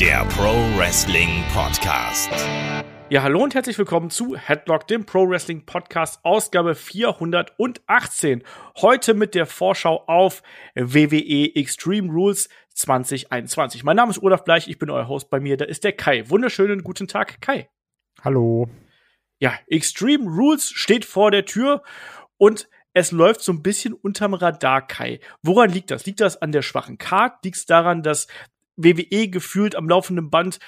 der Pro Wrestling Podcast. Ja, hallo und herzlich willkommen zu Headlock, dem Pro Wrestling Podcast, Ausgabe 418. Heute mit der Vorschau auf WWE Extreme Rules 2021. Mein Name ist Olaf Bleich, ich bin euer Host. Bei mir, da ist der Kai. Wunderschönen guten Tag, Kai. Hallo. Ja, Extreme Rules steht vor der Tür und es läuft so ein bisschen unterm Radar, Kai. Woran liegt das? Liegt das an der schwachen Card? Liegt es daran, dass WWE gefühlt am laufenden Band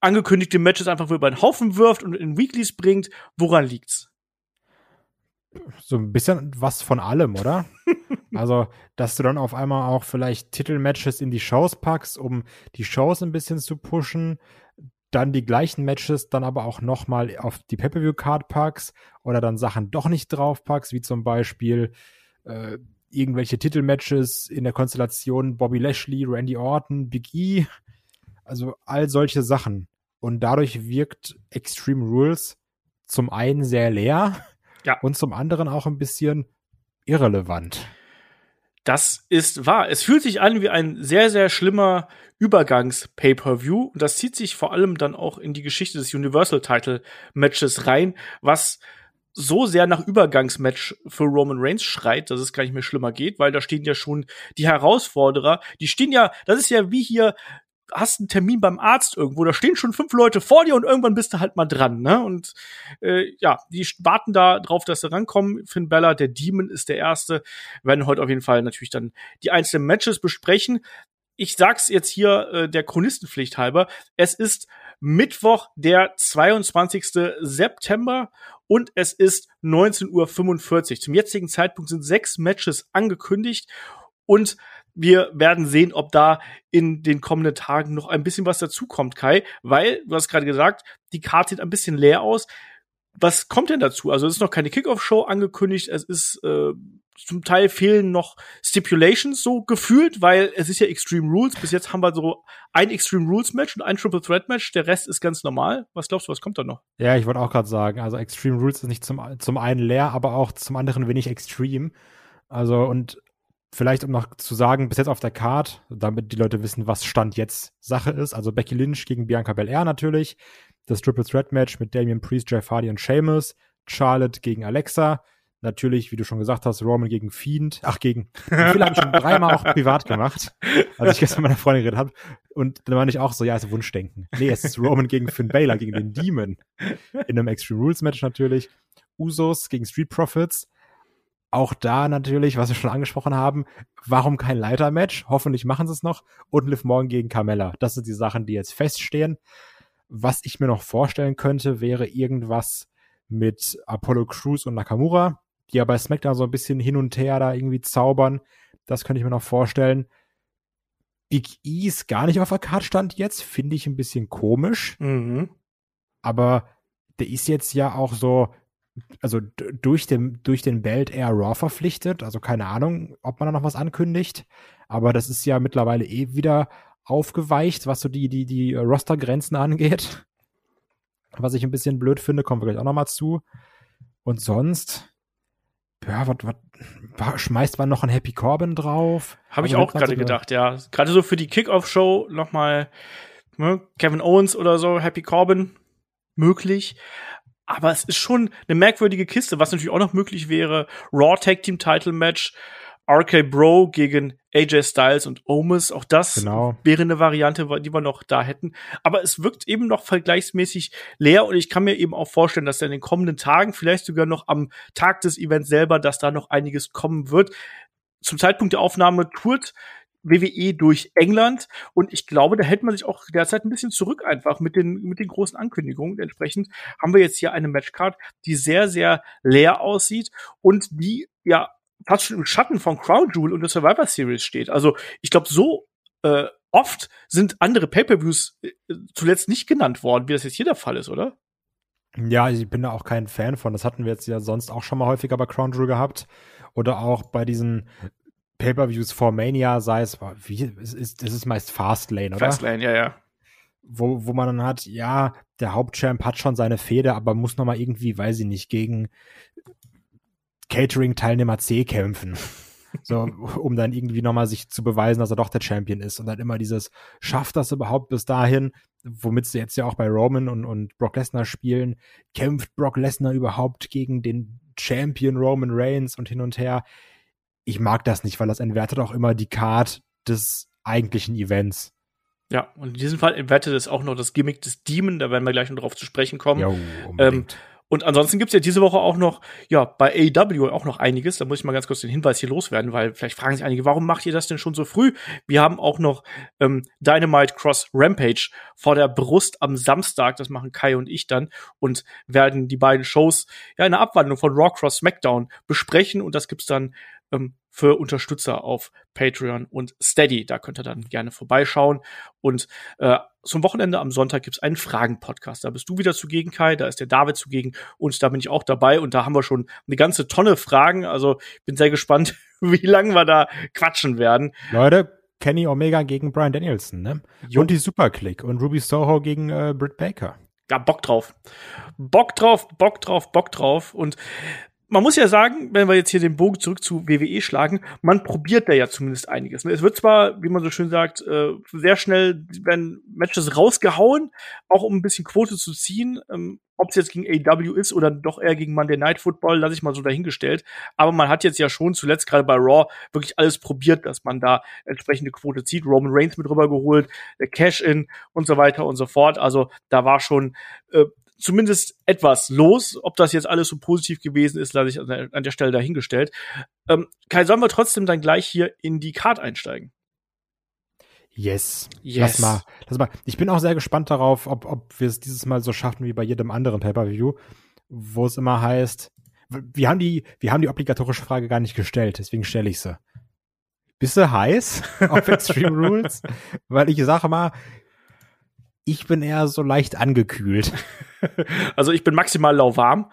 angekündigte Matches einfach über den Haufen wirft und in Weeklies bringt. Woran liegt's? So ein bisschen was von allem, oder? also, dass du dann auf einmal auch vielleicht Titelmatches in die Shows packst, um die Shows ein bisschen zu pushen, dann die gleichen Matches dann aber auch nochmal auf die Pay-Per-View-Card packst oder dann Sachen doch nicht drauf packst, wie zum Beispiel äh, irgendwelche Titelmatches in der Konstellation Bobby Lashley, Randy Orton, Big E, also all solche Sachen. Und dadurch wirkt Extreme Rules zum einen sehr leer ja. und zum anderen auch ein bisschen irrelevant. Das ist wahr. Es fühlt sich an wie ein sehr, sehr schlimmer Übergangs-Pay-Per-View. Und das zieht sich vor allem dann auch in die Geschichte des Universal-Title-Matches rein, was so sehr nach Übergangsmatch für Roman Reigns schreit, dass es gar nicht mehr schlimmer geht, weil da stehen ja schon die Herausforderer, die stehen ja, das ist ja wie hier hast einen Termin beim Arzt irgendwo, da stehen schon fünf Leute vor dir und irgendwann bist du halt mal dran, ne? Und äh, ja, die warten da drauf, dass sie rankommen. Finn Bella, der Demon, ist der Erste. Wir werden heute auf jeden Fall natürlich dann die einzelnen Matches besprechen. Ich sag's jetzt hier äh, der Chronistenpflicht halber. Es ist Mittwoch, der 22. September und es ist 19.45 Uhr. Zum jetzigen Zeitpunkt sind sechs Matches angekündigt und wir werden sehen, ob da in den kommenden Tagen noch ein bisschen was dazukommt, Kai, weil, du hast gerade gesagt, die Karte sieht ein bisschen leer aus. Was kommt denn dazu? Also es ist noch keine Kickoff-Show angekündigt, es ist äh, zum Teil fehlen noch Stipulations so gefühlt, weil es ist ja Extreme Rules. Bis jetzt haben wir so ein Extreme Rules Match und ein Triple Threat Match. Der Rest ist ganz normal. Was glaubst du, was kommt da noch? Ja, ich wollte auch gerade sagen, also Extreme Rules ist nicht zum, zum einen leer, aber auch zum anderen wenig extrem. Also und vielleicht um noch zu sagen, bis jetzt auf der Card, damit die Leute wissen, was Stand jetzt Sache ist. Also Becky Lynch gegen Bianca Belair natürlich. Das Triple Threat Match mit Damian Priest, Jeff Hardy und Sheamus. Charlotte gegen Alexa Natürlich, wie du schon gesagt hast, Roman gegen Fiend. Ach, gegen. Viele habe ich schon dreimal auch privat gemacht, als ich gestern mit meiner Freundin geredet habe. Und dann war ich auch so, ja, ist Wunschdenken. Nee, es ist Roman gegen Finn Baylor, gegen den Demon. In einem Extreme Rules Match natürlich. Usos gegen Street Profits. Auch da natürlich, was wir schon angesprochen haben, warum kein Leiter-Match? Hoffentlich machen sie es noch. Und Liv Morgan gegen Carmella. Das sind die Sachen, die jetzt feststehen. Was ich mir noch vorstellen könnte, wäre irgendwas mit Apollo Crews und Nakamura die ja bei SmackDown so ein bisschen hin und her da irgendwie zaubern. Das könnte ich mir noch vorstellen. Big E ist gar nicht auf der Karte stand jetzt, finde ich ein bisschen komisch. Mhm. Aber der ist jetzt ja auch so, also durch den, durch den Belt eher Raw verpflichtet. Also keine Ahnung, ob man da noch was ankündigt. Aber das ist ja mittlerweile eh wieder aufgeweicht, was so die, die, die Rostergrenzen angeht. Was ich ein bisschen blöd finde, kommen wir gleich auch nochmal zu. Und sonst, ja, was, was, schmeißt man noch ein Happy Corbin drauf? Habe ich also auch gerade gedacht, ja. Gerade so für die Kickoff-Show nochmal ne, Kevin Owens oder so, Happy Corbin möglich. Aber es ist schon eine merkwürdige Kiste, was natürlich auch noch möglich wäre. Raw Tag Team Title Match RK Bro gegen AJ Styles und Omis, auch das genau. wäre eine Variante, die wir noch da hätten. Aber es wirkt eben noch vergleichsmäßig leer und ich kann mir eben auch vorstellen, dass in den kommenden Tagen, vielleicht sogar noch am Tag des Events selber, dass da noch einiges kommen wird. Zum Zeitpunkt der Aufnahme tourt WWE durch England und ich glaube, da hält man sich auch derzeit ein bisschen zurück einfach mit den mit den großen Ankündigungen. Entsprechend haben wir jetzt hier eine Matchcard, die sehr sehr leer aussieht und die ja fast schon im Schatten von Crown Jewel und der Survivor Series steht. Also ich glaube, so äh, oft sind andere Pay-per-Views äh, zuletzt nicht genannt worden, wie das jetzt hier der Fall ist, oder? Ja, ich bin da auch kein Fan von. Das hatten wir jetzt ja sonst auch schon mal häufiger bei Crown Jewel gehabt. Oder auch bei diesen Pay-per-Views vor Mania, sei es, wie, es ist, es ist meist Fastlane, oder? Fastlane, ja, ja. Wo, wo man dann hat, ja, der Hauptchamp hat schon seine Fehde, aber muss noch mal irgendwie, weiß ich nicht, gegen Catering-Teilnehmer C kämpfen. So, um dann irgendwie nochmal sich zu beweisen, dass er doch der Champion ist. Und dann immer dieses, schafft das überhaupt bis dahin, womit sie jetzt ja auch bei Roman und, und Brock Lesnar spielen, kämpft Brock Lesnar überhaupt gegen den Champion Roman Reigns und hin und her. Ich mag das nicht, weil das entwertet auch immer die Card des eigentlichen Events. Ja, und in diesem Fall entwertet es auch noch das Gimmick des Demon, da werden wir gleich noch drauf zu sprechen kommen. Jo, ähm, und ansonsten gibt's ja diese Woche auch noch, ja, bei AEW auch noch einiges. Da muss ich mal ganz kurz den Hinweis hier loswerden, weil vielleicht fragen sich einige, warum macht ihr das denn schon so früh? Wir haben auch noch ähm, Dynamite Cross Rampage vor der Brust am Samstag. Das machen Kai und ich dann und werden die beiden Shows ja in der Abwandlung von Raw Cross SmackDown besprechen. Und das gibt's dann ähm, für Unterstützer auf Patreon und Steady. Da könnt ihr dann gerne vorbeischauen. Und äh, zum Wochenende am Sonntag gibt's einen Fragen-Podcast. Da bist du wieder zugegen, Kai, da ist der David zugegen und da bin ich auch dabei. Und da haben wir schon eine ganze Tonne Fragen. Also bin sehr gespannt, wie lange wir da quatschen werden. Leute, Kenny Omega gegen Brian Danielson, ne? Jo. Und die Superclick und Ruby Soho gegen äh, Britt Baker. Ja, Bock drauf. Bock drauf, Bock drauf, Bock drauf. Und man muss ja sagen, wenn wir jetzt hier den Bogen zurück zu WWE schlagen, man probiert da ja zumindest einiges. Es wird zwar, wie man so schön sagt, äh, sehr schnell werden Matches rausgehauen, auch um ein bisschen Quote zu ziehen. Ähm, Ob es jetzt gegen AW ist oder doch eher gegen Monday Night Football, lasse ich mal so dahingestellt. Aber man hat jetzt ja schon zuletzt gerade bei Raw wirklich alles probiert, dass man da entsprechende Quote zieht. Roman Reigns mit rübergeholt, der Cash-In und so weiter und so fort. Also da war schon äh, zumindest etwas los. Ob das jetzt alles so positiv gewesen ist, lasse ich an der, Stelle dahingestellt. Ähm, Kai, sollen wir trotzdem dann gleich hier in die Card einsteigen? Yes. yes. Lass mal, lass mal. Ich bin auch sehr gespannt darauf, ob, ob wir es dieses Mal so schaffen wie bei jedem anderen Pay-Per-View, wo es immer heißt, wir haben die, wir haben die obligatorische Frage gar nicht gestellt, deswegen stelle ich sie. Bist du heiß auf Extreme Rules? Weil ich sage mal, ich bin eher so leicht angekühlt. also ich bin maximal lauwarm.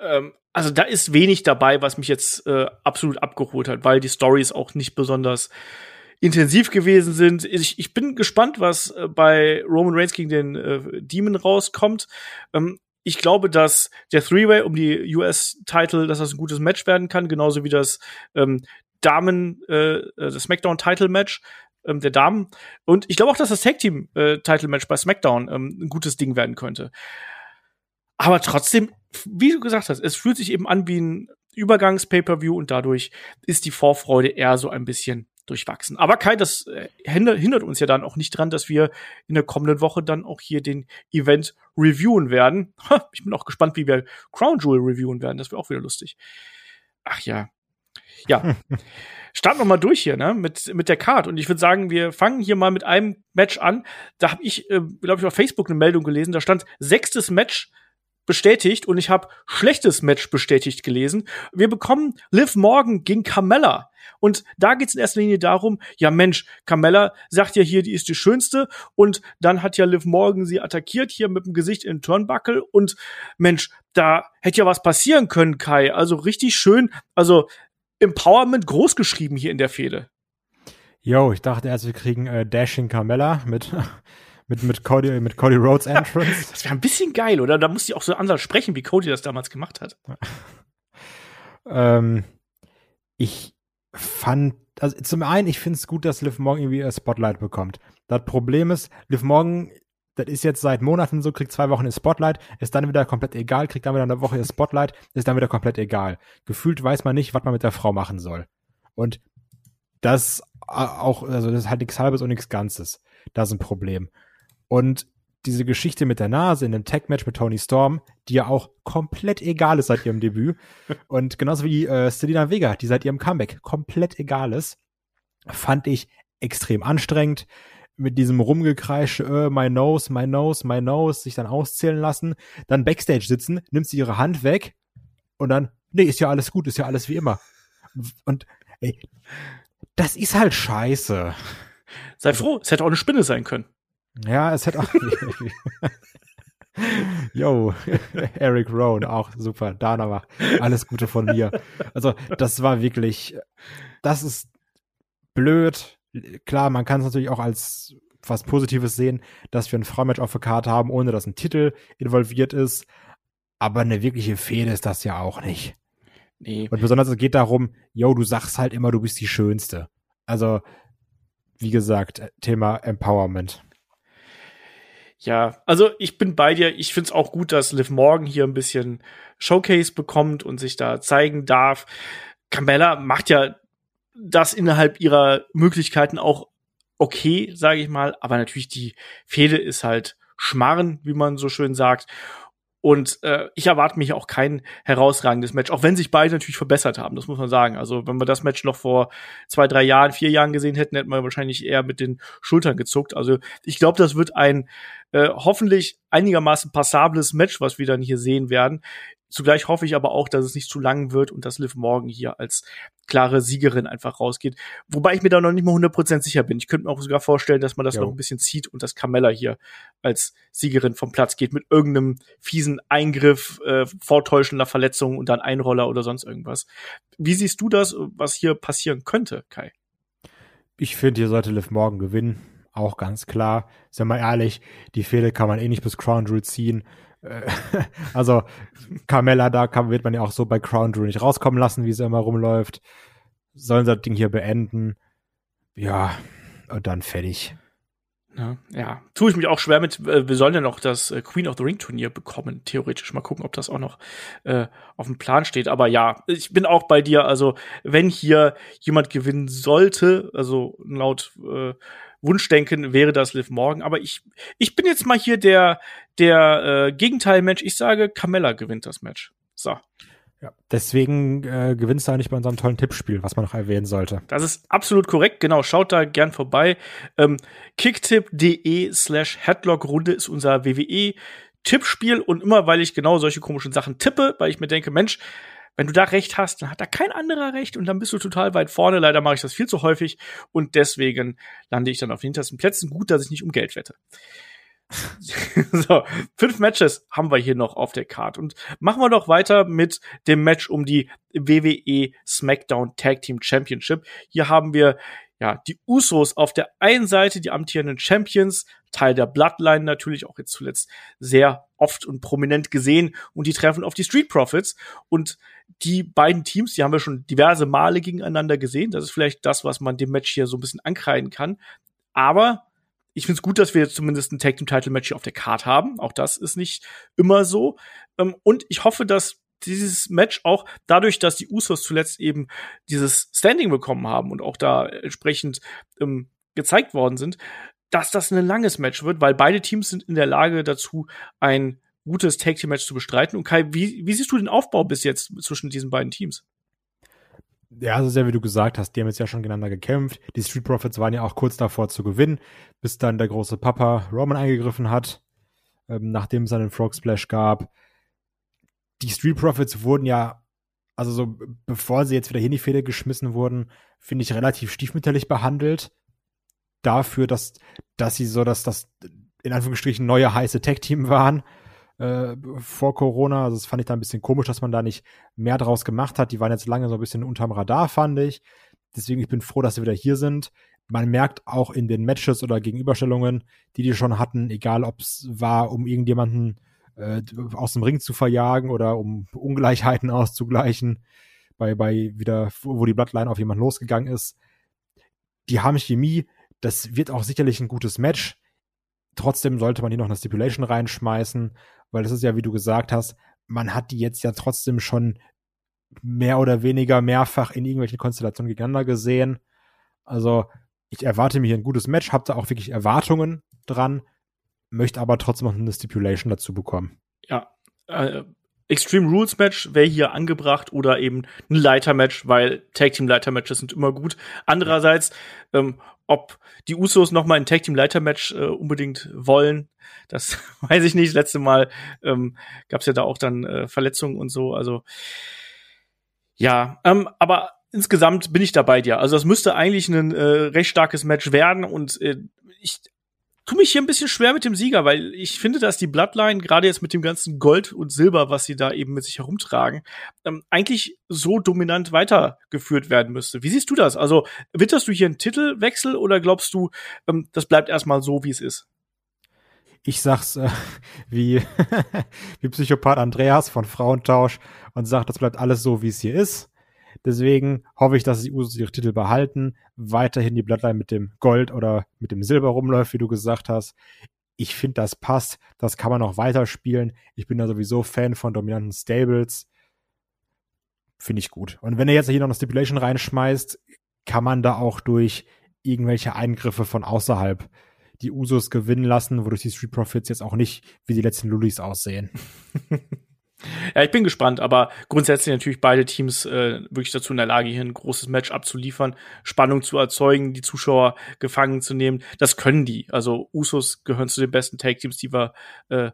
Ähm, also da ist wenig dabei, was mich jetzt äh, absolut abgeholt hat, weil die Stories auch nicht besonders intensiv gewesen sind. Ich, ich bin gespannt, was äh, bei Roman Reigns gegen den äh, Demon rauskommt. Ähm, ich glaube, dass der Three-Way um die US-Title, dass das ein gutes Match werden kann, genauso wie das ähm, Damen, äh, äh das SmackDown-Title-Match ähm, der Damen. Und ich glaube auch, dass das Tag Team äh, Title Match bei SmackDown ähm, ein gutes Ding werden könnte. Aber trotzdem, wie du gesagt hast, es fühlt sich eben an wie ein Übergangs-Pay-per-View und dadurch ist die Vorfreude eher so ein bisschen durchwachsen. Aber Kai, das äh, hindert uns ja dann auch nicht dran, dass wir in der kommenden Woche dann auch hier den Event reviewen werden. Ich bin auch gespannt, wie wir Crown Jewel reviewen werden. Das wäre auch wieder lustig. Ach ja. Ja. starten wir mal durch hier, ne, mit, mit der Card. Und ich würde sagen, wir fangen hier mal mit einem Match an. Da habe ich, äh, glaube ich, auf Facebook eine Meldung gelesen. Da stand sechstes Match bestätigt und ich habe schlechtes Match bestätigt gelesen. Wir bekommen Liv Morgan gegen Carmella. Und da geht's in erster Linie darum, ja Mensch, Carmella sagt ja hier, die ist die schönste und dann hat ja Liv Morgan sie attackiert hier mit dem Gesicht in den Turnbuckle und Mensch, da hätte ja was passieren können, Kai. Also richtig schön. Also Empowerment groß geschrieben hier in der Fehde. Yo, ich dachte erst, wir kriegen äh, Dashing Carmella mit, mit, mit, Cody, mit Cody Rhodes Entrance. das wäre ein bisschen geil, oder? Da musste ich auch so anders sprechen, wie Cody das damals gemacht hat. ähm, ich fand, also zum einen, ich finde es gut, dass Liv Morgan irgendwie ein Spotlight bekommt. Das Problem ist, Liv Morgan das ist jetzt seit Monaten so, kriegt zwei Wochen ein Spotlight, ist dann wieder komplett egal, kriegt dann wieder eine Woche ihr Spotlight, ist dann wieder komplett egal. Gefühlt weiß man nicht, was man mit der Frau machen soll. Und das auch, also das ist halt nichts Halbes und nichts Ganzes. Das ist ein Problem. Und diese Geschichte mit der Nase in dem Tag-Match mit Tony Storm, die ja auch komplett egal ist seit ihrem Debüt. Und genauso wie äh, Selina Vega, die seit ihrem Comeback komplett egal ist, fand ich extrem anstrengend mit diesem Rumgekreisch, äh, my nose, my nose, my nose, sich dann auszählen lassen, dann Backstage sitzen, nimmt sie ihre Hand weg und dann, nee, ist ja alles gut, ist ja alles wie immer. Und ey, das ist halt scheiße. Sei froh, es hätte auch eine Spinne sein können. Ja, es hätte auch. Yo, Eric Rohn, auch super. Dana macht alles Gute von mir. Also, das war wirklich, das ist blöd, klar, man kann es natürlich auch als was Positives sehen, dass wir ein Frauenmatch auf der Karte haben, ohne dass ein Titel involviert ist. Aber eine wirkliche Fehde ist das ja auch nicht. Nee. Und besonders es geht darum, yo, du sagst halt immer, du bist die Schönste. Also, wie gesagt, Thema Empowerment. Ja, also ich bin bei dir. Ich find's auch gut, dass Liv Morgan hier ein bisschen Showcase bekommt und sich da zeigen darf. Carmella macht ja das innerhalb ihrer Möglichkeiten auch okay, sage ich mal. Aber natürlich die Fehde ist halt Schmarren, wie man so schön sagt. Und äh, ich erwarte mich auch kein herausragendes Match, auch wenn sich beide natürlich verbessert haben, das muss man sagen. Also wenn wir das Match noch vor zwei, drei Jahren, vier Jahren gesehen hätten, hätten wir wahrscheinlich eher mit den Schultern gezuckt. Also ich glaube, das wird ein äh, hoffentlich einigermaßen passables Match, was wir dann hier sehen werden. Zugleich hoffe ich aber auch, dass es nicht zu lang wird und dass Liv Morgan hier als klare Siegerin einfach rausgeht. Wobei ich mir da noch nicht mal 100% sicher bin. Ich könnte mir auch sogar vorstellen, dass man das jo. noch ein bisschen zieht und dass Carmella hier als Siegerin vom Platz geht mit irgendeinem fiesen Eingriff, äh, vortäuschender Verletzung und dann Einroller oder sonst irgendwas. Wie siehst du das, was hier passieren könnte, Kai? Ich finde, hier sollte Liv Morgan gewinnen. Auch ganz klar. Sind wir ehrlich, die Fehde kann man eh nicht bis Crown Jewel ziehen. Also Carmella, da kann, wird man ja auch so bei Crown Jewel nicht rauskommen lassen, wie sie immer rumläuft. Sollen sie das Ding hier beenden. Ja, und dann fertig. Ja, ja, tue ich mich auch schwer mit. Äh, wir sollen ja noch das äh, Queen of the Ring Turnier bekommen, theoretisch. Mal gucken, ob das auch noch äh, auf dem Plan steht. Aber ja, ich bin auch bei dir. Also, wenn hier jemand gewinnen sollte, also laut äh, Wunschdenken wäre das Liv Morgan. Aber ich, ich bin jetzt mal hier der, der äh, Gegenteilmensch. Ich sage, Carmella gewinnt das Match. So. Ja, deswegen äh, gewinnst du nicht bei unserem tollen Tippspiel, was man noch erwähnen sollte. Das ist absolut korrekt, genau. Schaut da gern vorbei. Ähm, Kicktip.de slash Headlock-Runde ist unser WWE-Tippspiel und immer, weil ich genau solche komischen Sachen tippe, weil ich mir denke, Mensch, wenn du da recht hast, dann hat da kein anderer recht und dann bist du total weit vorne. Leider mache ich das viel zu häufig und deswegen lande ich dann auf den hintersten Plätzen. Gut, dass ich nicht um Geld wette. so, fünf Matches haben wir hier noch auf der Card und machen wir doch weiter mit dem Match um die WWE SmackDown Tag Team Championship. Hier haben wir ja, die Usos auf der einen Seite, die amtierenden Champions, Teil der Bloodline natürlich auch jetzt zuletzt sehr oft und prominent gesehen und die treffen auf die Street Profits und die beiden Teams, die haben wir schon diverse Male gegeneinander gesehen. Das ist vielleicht das, was man dem Match hier so ein bisschen ankreiden kann. Aber ich finde es gut, dass wir jetzt zumindest ein Tag Team Title Match hier auf der Card haben. Auch das ist nicht immer so. Ähm, und ich hoffe, dass dieses Match auch dadurch, dass die Usos zuletzt eben dieses Standing bekommen haben und auch da entsprechend ähm, gezeigt worden sind, dass das ein langes Match wird, weil beide Teams sind in der Lage dazu, ein gutes Tag Team Match zu bestreiten. Und Kai, wie, wie siehst du den Aufbau bis jetzt zwischen diesen beiden Teams? Ja, also sehr wie du gesagt hast, die haben jetzt ja schon gegeneinander gekämpft. Die Street Profits waren ja auch kurz davor zu gewinnen, bis dann der große Papa Roman eingegriffen hat, ähm, nachdem es einen Frog Splash gab die Street Profits wurden ja, also so, bevor sie jetzt wieder hier in die Fehde geschmissen wurden, finde ich relativ stiefmütterlich behandelt. Dafür, dass, dass sie so, dass das in Anführungsstrichen neue heiße Tech-Team waren äh, vor Corona. Also das fand ich da ein bisschen komisch, dass man da nicht mehr draus gemacht hat. Die waren jetzt lange so ein bisschen unterm Radar, fand ich. Deswegen, ich bin froh, dass sie wieder hier sind. Man merkt auch in den Matches oder Gegenüberstellungen, die die schon hatten, egal ob es war, um irgendjemanden äh, aus dem Ring zu verjagen oder um Ungleichheiten auszugleichen, bei, bei wieder, wo die Bloodline auf jemanden losgegangen ist. Die haben Chemie, das wird auch sicherlich ein gutes Match. Trotzdem sollte man hier noch eine Stipulation reinschmeißen, weil das ist ja, wie du gesagt hast, man hat die jetzt ja trotzdem schon mehr oder weniger mehrfach in irgendwelchen Konstellationen gegeneinander gesehen. Also ich erwarte mir hier ein gutes Match, habe da auch wirklich Erwartungen dran möchte aber trotzdem noch eine Stipulation dazu bekommen. Ja, äh, Extreme Rules Match wäre hier angebracht oder eben ein Leiter Match, weil Tag Team Leiter Matches sind immer gut. Andererseits, ähm, ob die Usos noch mal ein Tag Team Leiter Match äh, unbedingt wollen, das weiß ich nicht. Letzte Mal ähm, gab es ja da auch dann äh, Verletzungen und so. Also ja, ähm, aber insgesamt bin ich da bei dir. Also das müsste eigentlich ein äh, recht starkes Match werden und äh, ich tue mich hier ein bisschen schwer mit dem Sieger, weil ich finde, dass die Bloodline, gerade jetzt mit dem ganzen Gold und Silber, was sie da eben mit sich herumtragen, ähm, eigentlich so dominant weitergeführt werden müsste. Wie siehst du das? Also, witterst du hier einen Titelwechsel oder glaubst du, ähm, das bleibt erstmal so, wie es ist? ich sag's äh, wie, wie Psychopath Andreas von Frauentausch und sag, das bleibt alles so, wie es hier ist. Deswegen hoffe ich, dass die Usos ihre Titel behalten, weiterhin die Bloodline mit dem Gold oder mit dem Silber rumläuft, wie du gesagt hast. Ich finde, das passt. Das kann man noch weiterspielen. Ich bin da sowieso Fan von dominanten Stables. Finde ich gut. Und wenn er jetzt hier noch eine Stipulation reinschmeißt, kann man da auch durch irgendwelche Eingriffe von außerhalb die Usos gewinnen lassen, wodurch die Street Profits jetzt auch nicht wie die letzten Lullis aussehen. Ja, ich bin gespannt, aber grundsätzlich natürlich beide Teams äh, wirklich dazu in der Lage, hier ein großes Match abzuliefern, Spannung zu erzeugen, die Zuschauer gefangen zu nehmen. Das können die. Also Usos gehören zu den besten Tag-Teams, die wir äh,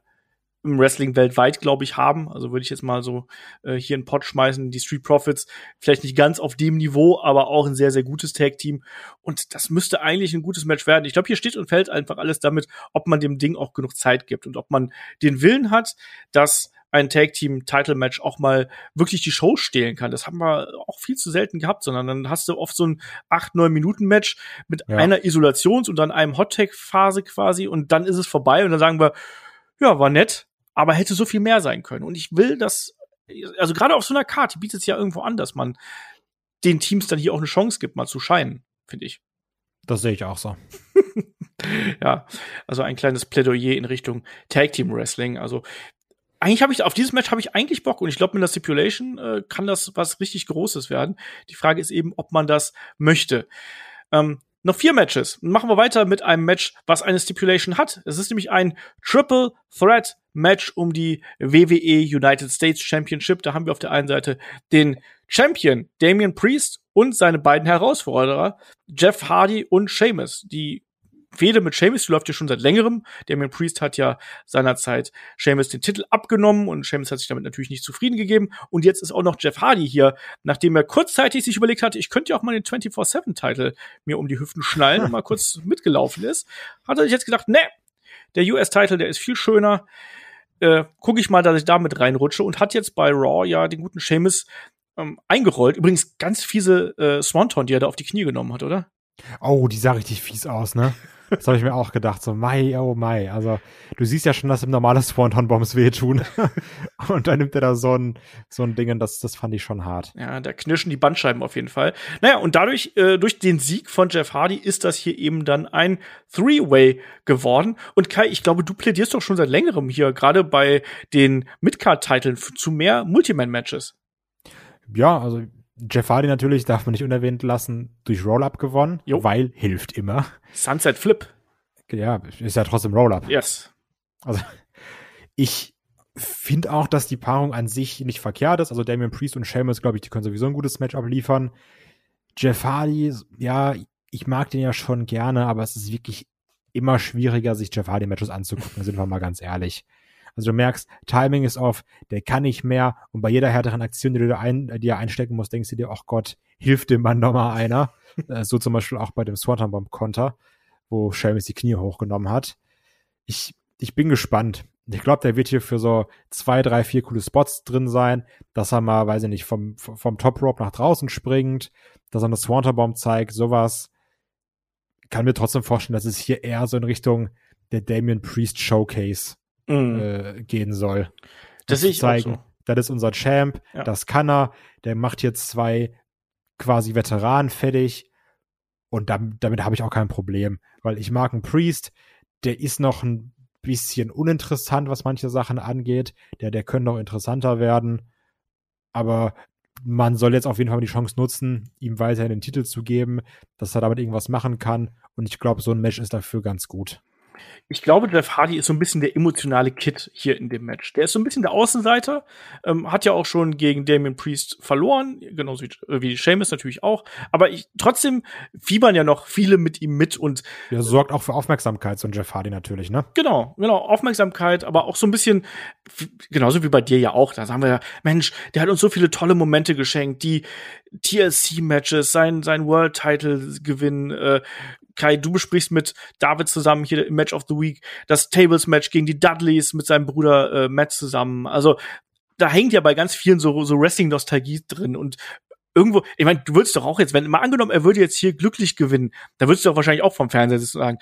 im Wrestling weltweit, glaube ich, haben. Also würde ich jetzt mal so äh, hier einen Pot schmeißen. Die Street Profits vielleicht nicht ganz auf dem Niveau, aber auch ein sehr, sehr gutes Tag-Team. Und das müsste eigentlich ein gutes Match werden. Ich glaube, hier steht und fällt einfach alles damit, ob man dem Ding auch genug Zeit gibt und ob man den Willen hat, dass ein Tag Team Title Match auch mal wirklich die Show stehlen kann. Das haben wir auch viel zu selten gehabt, sondern dann hast du oft so ein 8, 9 Minuten Match mit ja. einer Isolations- und dann einem Hot Tag Phase quasi und dann ist es vorbei und dann sagen wir, ja, war nett, aber hätte so viel mehr sein können. Und ich will das, also gerade auf so einer Karte bietet es ja irgendwo an, dass man den Teams dann hier auch eine Chance gibt, mal zu scheinen, finde ich. Das sehe ich auch so. ja, also ein kleines Plädoyer in Richtung Tag Team Wrestling. Also eigentlich habe ich auf dieses Match habe ich eigentlich Bock und ich glaube mit der Stipulation äh, kann das was richtig Großes werden. Die Frage ist eben, ob man das möchte. Ähm, noch vier Matches. Machen wir weiter mit einem Match, was eine Stipulation hat. Es ist nämlich ein Triple Threat Match um die WWE United States Championship. Da haben wir auf der einen Seite den Champion Damian Priest und seine beiden Herausforderer Jeff Hardy und Sheamus. Die Fehde mit Sheamus läuft ja schon seit längerem. Damien Priest hat ja seinerzeit Sheamus den Titel abgenommen und Sheamus hat sich damit natürlich nicht zufrieden gegeben. Und jetzt ist auch noch Jeff Hardy hier, nachdem er kurzzeitig sich überlegt hatte, ich könnte ja auch mal den 24-7-Titel mir um die Hüften schnallen und mal kurz mitgelaufen ist, hat er sich jetzt gedacht, ne, der US-Titel, der ist viel schöner. Äh, gucke ich mal, dass ich damit reinrutsche und hat jetzt bei Raw ja den guten Sheamus ähm, eingerollt. Übrigens ganz fiese äh, Swanton, die er da auf die Knie genommen hat, oder? Oh, die sah richtig fies aus, ne? Das habe ich mir auch gedacht, so Mai, oh Mai. Also du siehst ja schon, dass im normalen Swanton-Bombs wehtun. und dann nimmt er da so ein, so ein Ding und das, das fand ich schon hart. Ja, da knirschen die Bandscheiben auf jeden Fall. Naja, und dadurch, äh, durch den Sieg von Jeff Hardy ist das hier eben dann ein Three-Way geworden. Und Kai, ich glaube, du plädierst doch schon seit längerem hier, gerade bei den Midcard-Titeln zu mehr Multiman-Matches. Ja, also Jeff Hardy natürlich, darf man nicht unerwähnt lassen, durch Roll-Up gewonnen, jo. weil hilft immer. Sunset Flip. Ja, ist ja trotzdem Roll-Up. Yes. Also, ich finde auch, dass die Paarung an sich nicht verkehrt ist. Also Damian Priest und Sheamus, glaube ich, die können sowieso ein gutes Match abliefern. Jeff Hardy, ja, ich mag den ja schon gerne, aber es ist wirklich immer schwieriger, sich Jeff Hardy Matches anzugucken, sind wir mal ganz ehrlich. Also du merkst, Timing ist off, der kann nicht mehr und bei jeder härteren Aktion, die du da ein, die er einstecken musst, denkst du dir, ach Gott, hilft dem Mann noch mal einer. Äh, so zum Beispiel auch bei dem Swanton Bomb Konter, wo Sheamus die Knie hochgenommen hat. Ich, ich bin gespannt. Ich glaube, der wird hier für so zwei, drei, vier coole Spots drin sein, dass er mal, weiß ich nicht, vom, vom Top Rope nach draußen springt, dass er eine Swanton Bomb zeigt, sowas. Kann mir trotzdem vorstellen, dass es hier eher so in Richtung der Damien Priest Showcase mhm. äh, gehen soll. Das sehe ich zeigen, auch so. Das ist unser Champ, ja. das kann er, der macht jetzt zwei quasi Veteranen fertig und damit, damit habe ich auch kein Problem, weil ich mag einen Priest, der ist noch ein bisschen uninteressant, was manche Sachen angeht, der, der könnte noch interessanter werden, aber man soll jetzt auf jeden Fall die Chance nutzen, ihm weiterhin den Titel zu geben, dass er damit irgendwas machen kann und ich glaube, so ein Match ist dafür ganz gut ich glaube, Jeff Hardy ist so ein bisschen der emotionale Kid hier in dem Match. Der ist so ein bisschen der Außenseiter, ähm, hat ja auch schon gegen Damien Priest verloren, genauso wie, äh, wie Sheamus natürlich auch. Aber ich, trotzdem fiebern ja noch viele mit ihm mit und der sorgt auch für Aufmerksamkeit, so ein Jeff Hardy natürlich, ne? Genau, genau, Aufmerksamkeit, aber auch so ein bisschen, genauso wie bei dir ja auch. Da sagen wir ja, Mensch, der hat uns so viele tolle Momente geschenkt, die TLC-Matches, sein, sein World-Title-Gewinn, äh, Kai, du besprichst mit David zusammen hier im Match of the Week das Tables-Match gegen die Dudleys mit seinem Bruder äh, Matt zusammen. Also da hängt ja bei ganz vielen so, so Wrestling-Nostalgie drin und irgendwo, ich meine, du würdest doch auch jetzt, wenn mal angenommen, er würde jetzt hier glücklich gewinnen, da würdest du doch wahrscheinlich auch vom Fernseher sitzen und sagen,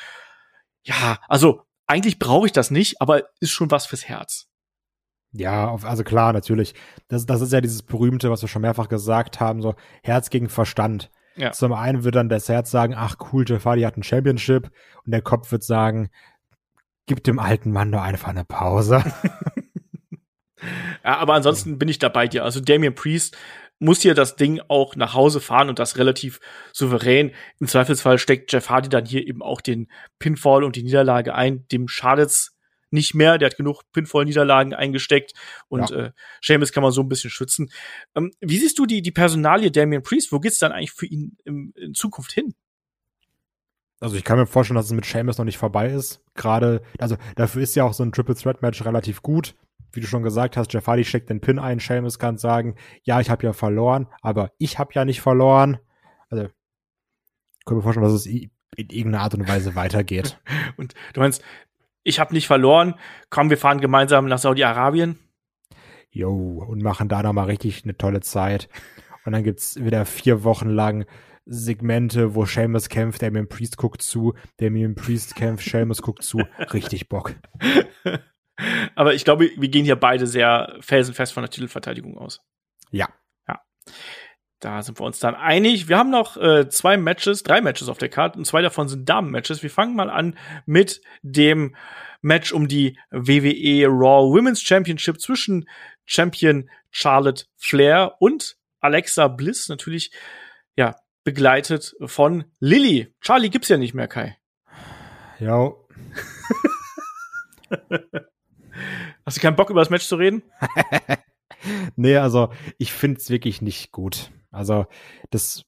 ja, also eigentlich brauche ich das nicht, aber ist schon was fürs Herz. Ja, also klar, natürlich. Das, das ist ja dieses berühmte, was wir schon mehrfach gesagt haben, so Herz gegen Verstand. Ja. Zum einen wird dann das Herz sagen, ach cool, Jeff Hardy hat ein Championship und der Kopf wird sagen, gib dem alten Mann nur einfach eine Pause. ja, aber ansonsten bin ich da bei dir. Also Damien Priest muss hier das Ding auch nach Hause fahren und das relativ souverän. Im Zweifelsfall steckt Jeff Hardy dann hier eben auch den Pinfall und die Niederlage ein. Dem schadet's nicht mehr. Der hat genug Pinfall-Niederlagen eingesteckt und ja. äh, Seamus kann man so ein bisschen schützen. Ähm, wie siehst du die, die Personalie Damian Priest? Wo geht's dann eigentlich für ihn im, in Zukunft hin? Also ich kann mir vorstellen, dass es mit Seamus noch nicht vorbei ist. Gerade, also dafür ist ja auch so ein Triple Threat Match relativ gut. Wie du schon gesagt hast, Jeff Hardy steckt den Pin ein. Seamus kann sagen, ja, ich habe ja verloren, aber ich habe ja nicht verloren. Also ich kann mir vorstellen, dass es in irgendeiner Art und Weise weitergeht. und du meinst, ich habe nicht verloren, komm, wir fahren gemeinsam nach Saudi-Arabien. Jo, und machen da nochmal richtig eine tolle Zeit. Und dann gibt's wieder vier Wochen lang Segmente, wo Seamus kämpft, Damien Priest guckt zu, Damien Priest kämpft, Seamus guckt zu. Richtig Bock. Aber ich glaube, wir gehen hier beide sehr felsenfest von der Titelverteidigung aus. Ja. Ja. Da sind wir uns dann einig. Wir haben noch äh, zwei Matches, drei Matches auf der Karte und zwei davon sind Damen-Matches. Wir fangen mal an mit dem Match um die WWE Raw Women's Championship zwischen Champion Charlotte Flair und Alexa Bliss. Natürlich, ja, begleitet von Lilly. Charlie gibt's ja nicht mehr, Kai. Ja. Hast du keinen Bock über das Match zu reden? nee, also ich find's wirklich nicht gut. Also, das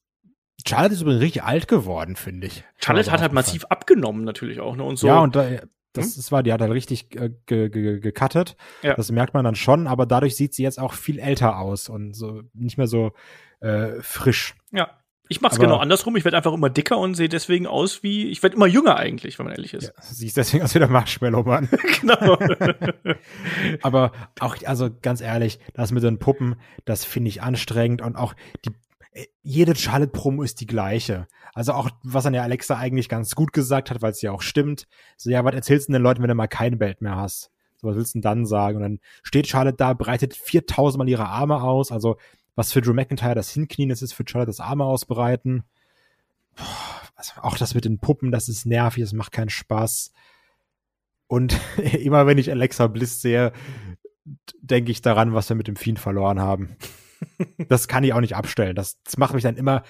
Charlotte ist übrigens richtig alt geworden, finde ich. Charlotte hat halt massiv abgenommen, natürlich auch, ne? Und so. Ja, und da, das hm? wahr, die hat halt richtig äh, ge ge gecuttet. Ja. Das merkt man dann schon, aber dadurch sieht sie jetzt auch viel älter aus und so nicht mehr so äh, frisch. Ja. Ich mach's aber, genau andersrum. Ich werde einfach immer dicker und sehe deswegen aus wie, ich werde immer jünger eigentlich, wenn man ehrlich ist. Ja, siehst deswegen aus wie der Marshmallow Mann. genau. aber auch, also ganz ehrlich, das mit den Puppen, das finde ich anstrengend und auch die jede Charlotte-Promo ist die gleiche. Also auch, was an der Alexa eigentlich ganz gut gesagt hat, weil es ja auch stimmt. So, ja, was erzählst du den Leuten, wenn du mal kein Belt mehr hast? So, was willst du denn dann sagen? Und dann steht Charlotte da, breitet 4000 Mal ihre Arme aus. Also, was für Drew McIntyre das Hinknien ist, ist für Charlotte das Arme ausbreiten. Also auch das mit den Puppen, das ist nervig, das macht keinen Spaß. Und immer wenn ich Alexa Bliss sehe, denke ich daran, was wir mit dem Fiend verloren haben das kann ich auch nicht abstellen. Das, das macht mich dann immer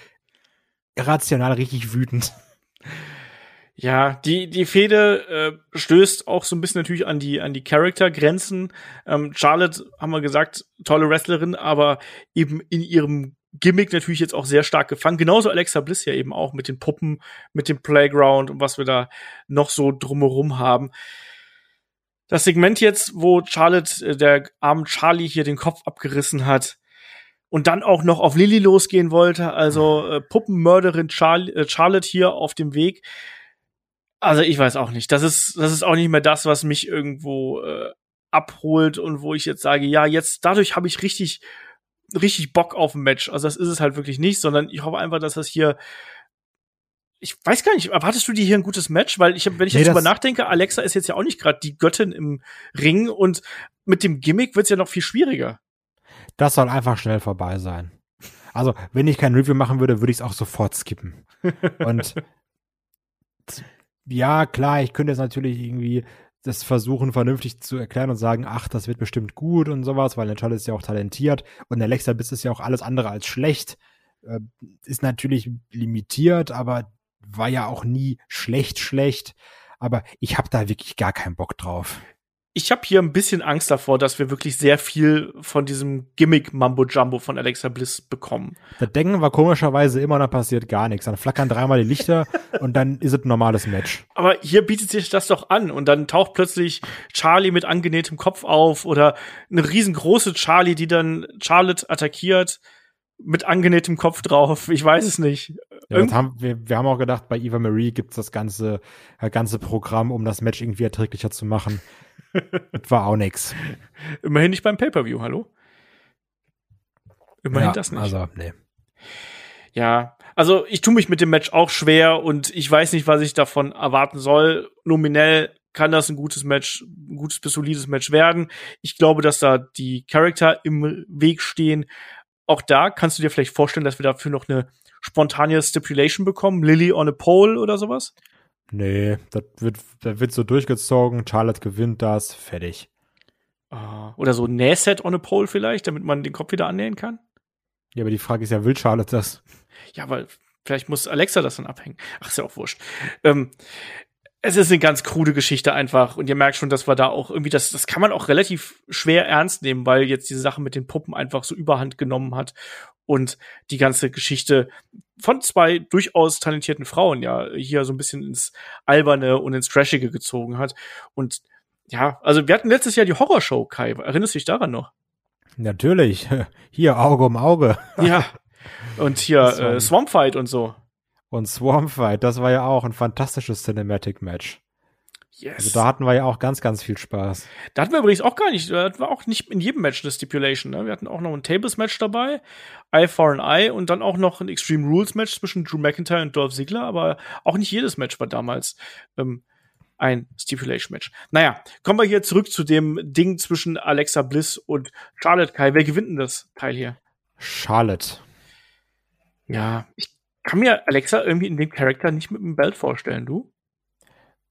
irrational richtig wütend. Ja, die, die Fehde äh, stößt auch so ein bisschen natürlich an die, an die Charaktergrenzen. Ähm, Charlotte, haben wir gesagt, tolle Wrestlerin, aber eben in ihrem Gimmick natürlich jetzt auch sehr stark gefangen. Genauso Alexa Bliss ja eben auch mit den Puppen, mit dem Playground und was wir da noch so drumherum haben. Das Segment jetzt, wo Charlotte, äh, der arme Charlie hier den Kopf abgerissen hat, und dann auch noch auf Lilly losgehen wollte. Also äh, Puppenmörderin Char äh, Charlotte hier auf dem Weg. Also ich weiß auch nicht. Das ist, das ist auch nicht mehr das, was mich irgendwo äh, abholt und wo ich jetzt sage, ja, jetzt dadurch habe ich richtig, richtig Bock auf ein Match. Also das ist es halt wirklich nicht, sondern ich hoffe einfach, dass das hier ich weiß gar nicht, erwartest du dir hier ein gutes Match? Weil ich, wenn ich nee, jetzt drüber nachdenke, Alexa ist jetzt ja auch nicht gerade die Göttin im Ring und mit dem Gimmick wird's ja noch viel schwieriger. Das soll einfach schnell vorbei sein. Also, wenn ich kein Review machen würde, würde ich es auch sofort skippen. Und ja, klar, ich könnte jetzt natürlich irgendwie das versuchen, vernünftig zu erklären und sagen, ach, das wird bestimmt gut und sowas, weil Natalia ist ja auch talentiert und der Alexa Biss ist ja auch alles andere als schlecht. Äh, ist natürlich limitiert, aber war ja auch nie schlecht, schlecht. Aber ich habe da wirklich gar keinen Bock drauf ich habe hier ein bisschen Angst davor, dass wir wirklich sehr viel von diesem Gimmick Mambo Jumbo von Alexa Bliss bekommen. Da denken wir komischerweise immer, noch passiert gar nichts. Dann flackern dreimal die Lichter und dann ist es ein normales Match. Aber hier bietet sich das doch an und dann taucht plötzlich Charlie mit angenähtem Kopf auf oder eine riesengroße Charlie, die dann Charlotte attackiert mit angenähtem Kopf drauf. Ich weiß es nicht. Ja, haben, wir, wir haben auch gedacht, bei Eva Marie gibt's das ganze, das ganze Programm, um das Match irgendwie erträglicher zu machen. war auch nix. Immerhin nicht beim Pay-Per-View, hallo? Immerhin ja, das nicht. Also, nee. Ja, also ich tue mich mit dem Match auch schwer und ich weiß nicht, was ich davon erwarten soll. Nominell kann das ein gutes Match, ein gutes bis solides Match werden. Ich glaube, dass da die Charakter im Weg stehen. Auch da kannst du dir vielleicht vorstellen, dass wir dafür noch eine spontane Stipulation bekommen, Lily on a Pole oder sowas? Nee, das wird, das wird so durchgezogen, Charlotte gewinnt das, fertig. Uh, oder so Nähset on a Pole vielleicht, damit man den Kopf wieder annähen kann? Ja, aber die Frage ist ja, will Charlotte das? Ja, weil vielleicht muss Alexa das dann abhängen. Ach, ist ja auch wurscht. Ähm, es ist eine ganz krude Geschichte einfach und ihr merkt schon, dass wir da auch irgendwie das das kann man auch relativ schwer ernst nehmen, weil jetzt diese Sache mit den Puppen einfach so überhand genommen hat und die ganze Geschichte von zwei durchaus talentierten Frauen ja hier so ein bisschen ins alberne und ins trashige gezogen hat und ja, also wir hatten letztes Jahr die Horrorshow Kai, erinnerst du dich daran noch? Natürlich. Hier Auge um Auge. Ja. Und hier äh, Swamp Fight und so. Und Swarm Fight, das war ja auch ein fantastisches Cinematic Match. Yes. Also da hatten wir ja auch ganz, ganz viel Spaß. Da hatten wir übrigens auch gar nicht, da wir auch nicht in jedem Match eine Stipulation. Ne? Wir hatten auch noch ein Tables-Match dabei, Eye for an Eye und dann auch noch ein Extreme Rules-Match zwischen Drew McIntyre und Dolph Ziggler, aber auch nicht jedes Match war damals ähm, ein Stipulation-Match. Naja, kommen wir hier zurück zu dem Ding zwischen Alexa Bliss und Charlotte Kai. Wer gewinnt denn das Teil hier? Charlotte. Ja, ich kann mir Alexa irgendwie in dem Charakter nicht mit dem Belt vorstellen, du?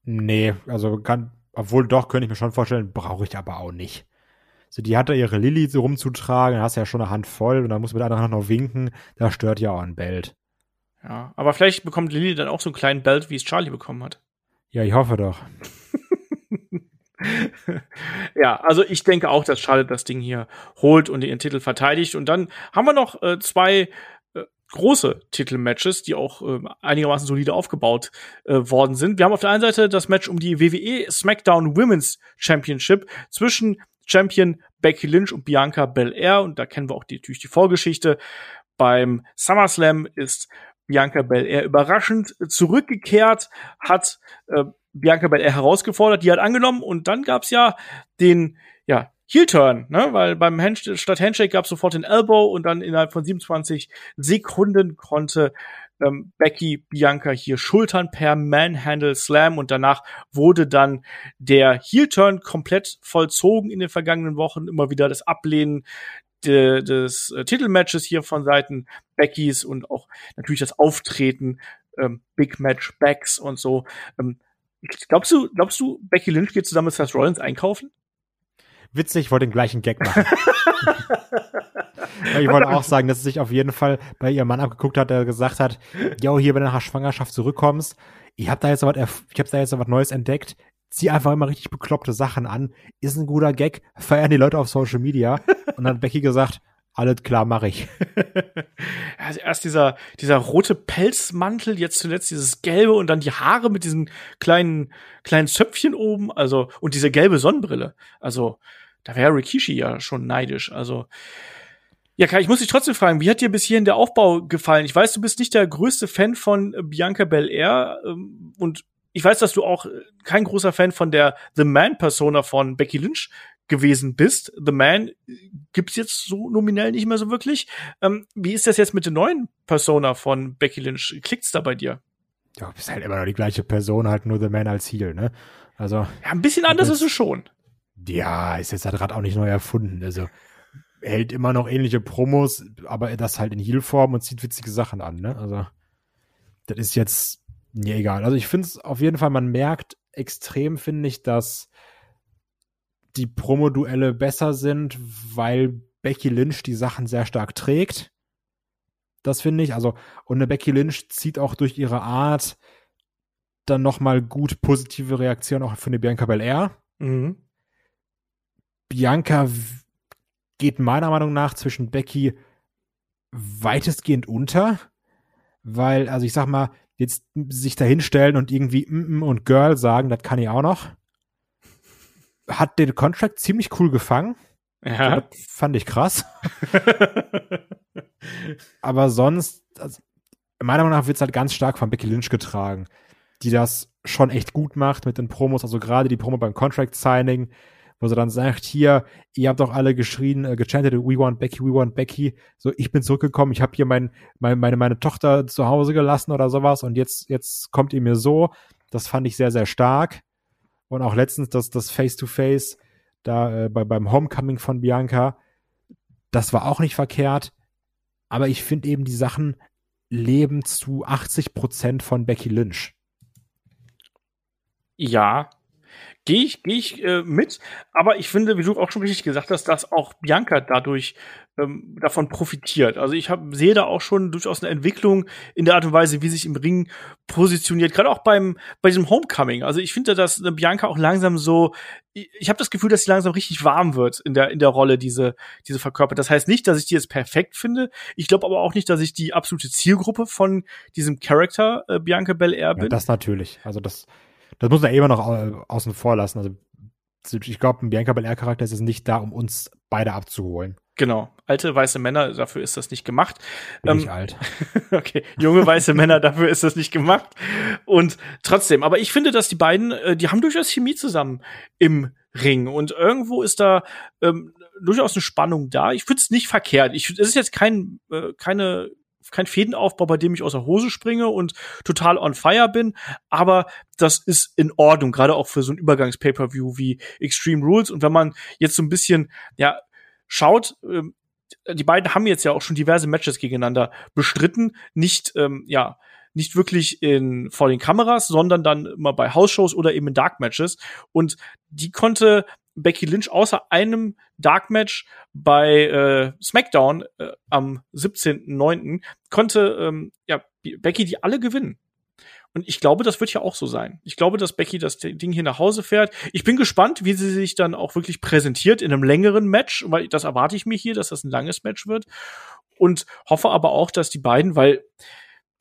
Nee, also kann, obwohl doch, könnte ich mir schon vorstellen, brauche ich aber auch nicht. So, die hatte ihre Lilly so rumzutragen, dann hast du ja schon eine Hand voll und dann muss mit der anderen noch winken, da stört ja auch ein Belt. Ja, aber vielleicht bekommt Lilly dann auch so einen kleinen Belt, wie es Charlie bekommen hat. Ja, ich hoffe doch. ja, also ich denke auch, dass Charlotte das Ding hier holt und ihren Titel verteidigt. Und dann haben wir noch äh, zwei große Titelmatches, die auch äh, einigermaßen solide aufgebaut äh, worden sind. Wir haben auf der einen Seite das Match um die WWE SmackDown Women's Championship zwischen Champion Becky Lynch und Bianca Belair und da kennen wir auch die, natürlich die Vorgeschichte. Beim SummerSlam ist Bianca Belair überraschend zurückgekehrt, hat äh, Bianca Belair herausgefordert, die hat angenommen und dann gab's ja den ja Heel-Turn, ne? weil beim Hand statt Handshake gab es sofort den Elbow und dann innerhalb von 27 Sekunden konnte ähm, Becky Bianca hier schultern per Manhandle Slam und danach wurde dann der Heel-Turn komplett vollzogen in den vergangenen Wochen, immer wieder das Ablehnen de, des äh, Titelmatches hier von Seiten Beckys und auch natürlich das Auftreten ähm, Big Match Backs und so. Ähm, glaubst du, glaubst du, Becky Lynch geht zusammen mit Seth Rollins einkaufen? Witzig, ich wollte den gleichen Gag machen. ich wollte auch sagen, dass sie sich auf jeden Fall bei ihrem Mann abgeguckt hat, der gesagt hat, yo, hier, wenn du nach Schwangerschaft zurückkommst, ich habe da jetzt was, ich habe da jetzt was Neues entdeckt, zieh einfach immer richtig bekloppte Sachen an, ist ein guter Gag, feiern die Leute auf Social Media. Und dann hat Becky gesagt, alles klar, mache ich. also erst dieser, dieser rote Pelzmantel, jetzt zuletzt dieses gelbe und dann die Haare mit diesen kleinen, kleinen Zöpfchen oben, also, und diese gelbe Sonnenbrille. Also, da wäre Rikishi ja schon neidisch. Also, ja, Kai, ich muss dich trotzdem fragen, wie hat dir bis hierhin der Aufbau gefallen? Ich weiß, du bist nicht der größte Fan von Bianca Belair ähm, und ich weiß, dass du auch kein großer Fan von der The Man-Persona von Becky Lynch gewesen bist. The Man gibt's jetzt so nominell nicht mehr so wirklich. Ähm, wie ist das jetzt mit der neuen Persona von Becky Lynch? Klickt's da bei dir? Ja, bist halt immer noch die gleiche Person, halt nur The Man als Heel, ne? Also. Ja, ein bisschen anders ist es schon. Ja, ist jetzt halt gerade auch nicht neu erfunden. Also hält immer noch ähnliche Promos, aber das halt in Heel-Form und zieht witzige Sachen an, ne? Also das ist jetzt mir egal. Also ich finde es auf jeden Fall, man merkt extrem, finde ich, dass die Promo-Duelle besser sind, weil Becky Lynch die Sachen sehr stark trägt. Das finde ich. Also, und eine Becky Lynch zieht auch durch ihre Art dann nochmal gut positive Reaktionen auch für eine Bianca Belair. Mhm. Bianca geht meiner Meinung nach zwischen Becky weitestgehend unter, weil, also ich sag mal, jetzt sich da hinstellen und irgendwie mm -mm und Girl sagen, das kann ich auch noch. Hat den Contract ziemlich cool gefangen. Ja. Das fand ich krass. Aber sonst, also, meiner Meinung nach wird es halt ganz stark von Becky Lynch getragen, die das schon echt gut macht mit den Promos, also gerade die Promo beim Contract Signing, wo sie dann sagt, hier, ihr habt doch alle geschrien, äh, gechantet, we want Becky, we want Becky. So, ich bin zurückgekommen, ich habe hier mein, mein, meine, meine Tochter zu Hause gelassen oder sowas und jetzt, jetzt kommt ihr mir so. Das fand ich sehr, sehr stark. Und auch letztens das, das Face-to-Face da äh, bei, beim Homecoming von Bianca, das war auch nicht verkehrt. Aber ich finde eben, die Sachen leben zu 80 Prozent von Becky Lynch. Ja, gehe ich, geh ich äh, mit. Aber ich finde, wie du auch schon richtig gesagt hast, dass auch Bianca dadurch ähm, davon profitiert. Also ich hab, sehe da auch schon durchaus eine Entwicklung in der Art und Weise, wie sich im Ring positioniert. Gerade auch beim bei diesem Homecoming. Also ich finde, dass Bianca auch langsam so, ich, ich habe das Gefühl, dass sie langsam richtig warm wird in der in der Rolle diese diese verkörpert. Das heißt nicht, dass ich die jetzt perfekt finde. Ich glaube aber auch nicht, dass ich die absolute Zielgruppe von diesem Charakter äh, Bianca Belair bin. Ja, das natürlich. Also das das muss man eh immer noch außen vor lassen. Also ich glaube, ein Bianca Belair-Charakter ist jetzt nicht da, um uns beide abzuholen. Genau, alte weiße Männer, dafür ist das nicht gemacht. Bin ähm, ich alt. okay, junge weiße Männer, dafür ist das nicht gemacht. Und trotzdem, aber ich finde, dass die beiden, äh, die haben durchaus Chemie zusammen im Ring und irgendwo ist da ähm, durchaus eine Spannung da. Ich finde es nicht verkehrt. Ich, es ist jetzt kein, äh, keine kein Fädenaufbau, bei dem ich aus der Hose springe und total on fire bin, aber das ist in Ordnung, gerade auch für so ein Übergangs-Pay-Per-View wie Extreme Rules. Und wenn man jetzt so ein bisschen, ja, schaut, ähm, die beiden haben jetzt ja auch schon diverse Matches gegeneinander bestritten, nicht, ähm, ja, nicht wirklich in vor den Kameras, sondern dann immer bei House-Shows oder eben in Dark Matches. Und die konnte Becky Lynch außer einem Dark Match bei äh, SmackDown äh, am 17.09. konnte ähm, ja Becky die alle gewinnen. Und ich glaube, das wird ja auch so sein. Ich glaube, dass Becky das Ding hier nach Hause fährt. Ich bin gespannt, wie sie sich dann auch wirklich präsentiert in einem längeren Match, weil das erwarte ich mir hier, dass das ein langes Match wird. Und hoffe aber auch, dass die beiden, weil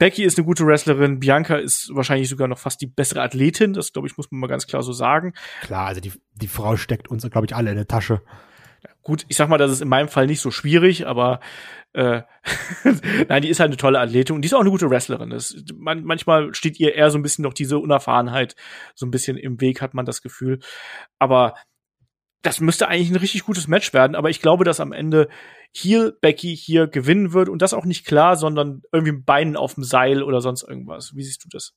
Becky ist eine gute Wrestlerin, Bianca ist wahrscheinlich sogar noch fast die bessere Athletin, das glaube ich, muss man mal ganz klar so sagen. Klar, also die, die Frau steckt uns, glaube ich, alle in der Tasche. Ja, gut, ich sag mal, das ist in meinem Fall nicht so schwierig, aber äh, nein, die ist halt eine tolle Athletin und die ist auch eine gute Wrestlerin. Das, man, manchmal steht ihr eher so ein bisschen noch diese Unerfahrenheit so ein bisschen im Weg, hat man das Gefühl. Aber das müsste eigentlich ein richtig gutes Match werden, aber ich glaube, dass am Ende hier Becky hier gewinnen wird und das auch nicht klar, sondern irgendwie mit Beinen auf dem Seil oder sonst irgendwas. Wie siehst du das?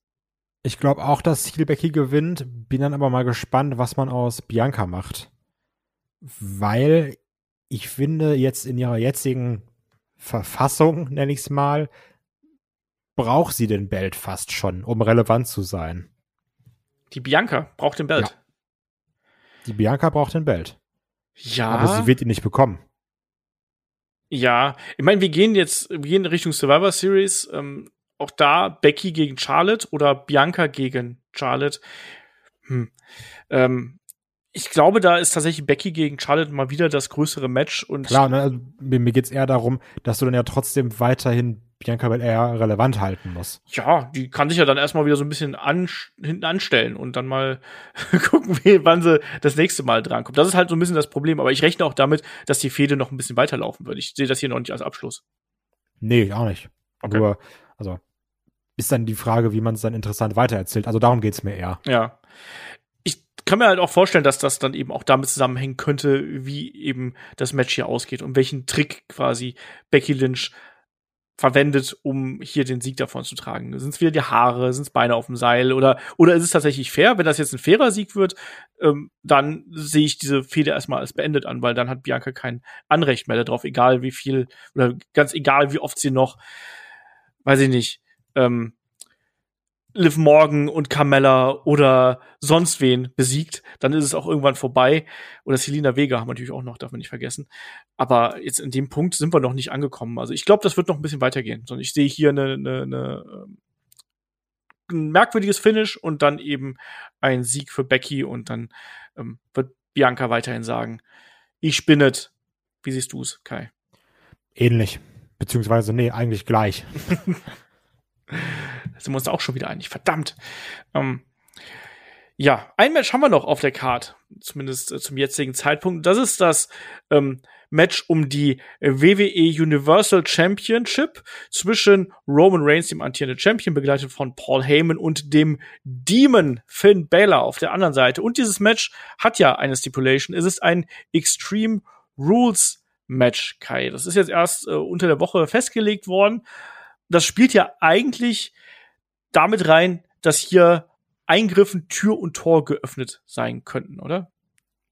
Ich glaube auch, dass Heel Becky gewinnt, bin dann aber mal gespannt, was man aus Bianca macht. Weil ich finde, jetzt in ihrer jetzigen Verfassung, nenne ich es mal, braucht sie den Belt fast schon, um relevant zu sein. Die Bianca braucht den Belt. Ja. Die Bianca braucht den Belt. Ja. Aber sie wird ihn nicht bekommen. Ja, ich meine, wir gehen jetzt, wir gehen in Richtung Survivor Series. Ähm, auch da Becky gegen Charlotte oder Bianca gegen Charlotte. Hm. Ähm, ich glaube, da ist tatsächlich Becky gegen Charlotte mal wieder das größere Match und klar, ne, also mir, mir geht's eher darum, dass du dann ja trotzdem weiterhin Bianca Belair relevant halten musst. Ja, die kann sich ja dann erstmal wieder so ein bisschen an, hinten anstellen und dann mal gucken, wann sie das nächste Mal drankommt. Das ist halt so ein bisschen das Problem, aber ich rechne auch damit, dass die Fehde noch ein bisschen weiterlaufen wird. Ich sehe das hier noch nicht als Abschluss. Nee, auch nicht. Okay. Nur, also ist dann die Frage, wie man es dann interessant weitererzählt. Also darum geht's mir eher. Ja kann mir halt auch vorstellen, dass das dann eben auch damit zusammenhängen könnte, wie eben das Match hier ausgeht und welchen Trick quasi Becky Lynch verwendet, um hier den Sieg davon zu tragen. Sind es wieder die Haare, sind es Beine auf dem Seil oder oder ist es tatsächlich fair? Wenn das jetzt ein fairer Sieg wird, ähm, dann sehe ich diese Fehde erstmal als beendet an, weil dann hat Bianca kein Anrecht mehr darauf, egal wie viel oder ganz egal wie oft sie noch, weiß ich nicht, ähm, Liv Morgan und Carmella oder sonst wen besiegt, dann ist es auch irgendwann vorbei. Oder Selina Vega haben wir natürlich auch noch, darf man nicht vergessen. Aber jetzt in dem Punkt sind wir noch nicht angekommen. Also ich glaube, das wird noch ein bisschen weitergehen. Sondern ich sehe hier eine, eine, eine, ähm, ein merkwürdiges Finish und dann eben ein Sieg für Becky und dann ähm, wird Bianca weiterhin sagen, ich spinnet. Wie siehst du es, Kai? Ähnlich. Beziehungsweise, nee, eigentlich gleich. sind wir uns auch schon wieder einig. Verdammt. Ähm, ja, ein Match haben wir noch auf der Card, zumindest äh, zum jetzigen Zeitpunkt. Das ist das ähm, Match um die WWE Universal Championship zwischen Roman Reigns, dem amtierenden Champion, begleitet von Paul Heyman und dem Demon Finn Balor auf der anderen Seite. Und dieses Match hat ja eine Stipulation. Es ist ein Extreme Rules Match, Kai. Das ist jetzt erst äh, unter der Woche festgelegt worden. Das spielt ja eigentlich damit rein, dass hier Eingriffen Tür und Tor geöffnet sein könnten, oder?